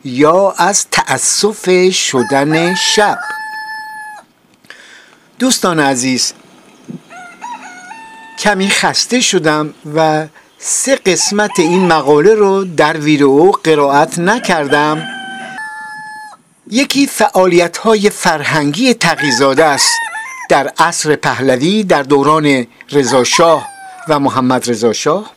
S1: یا از تأسف شدن شب. دوستان عزیز کمی خسته شدم و سه قسمت این مقاله رو در ویدئو قرائت نکردم. یکی فعالیت های فرهنگی تقیزاده است. در عصر پهلوی در دوران رضاشاه و محمد رضاشاه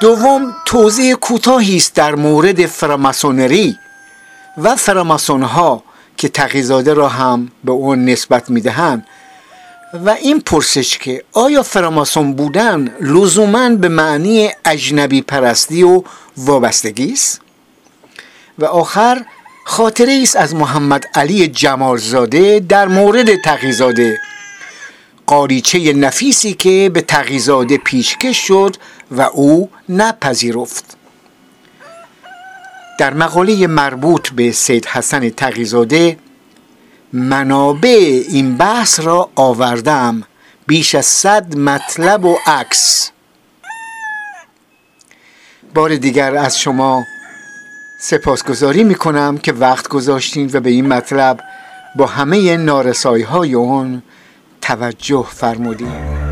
S1: دوم توضیح کوتاهی است در مورد فراماسونری و فراماسون ها که تقیزاده را هم به اون نسبت می‌دهند. و این پرسش که آیا فراماسون بودن لزوما به معنی اجنبی پرستی و وابستگی است؟ و آخر خاطره است از محمد علی جمالزاده در مورد تقیزاده. قاریچه نفیسی که به تقیزاده پیشکش شد و او نپذیرفت. در مقاله مربوط به سید حسن تقیزاده منابع این بحث را آوردم بیش از صد مطلب و عکس. بار دیگر از شما سپاسگزاری می کنم که وقت گذاشتین و به این مطلب با همه نارسایی های اون توجه فرمودین.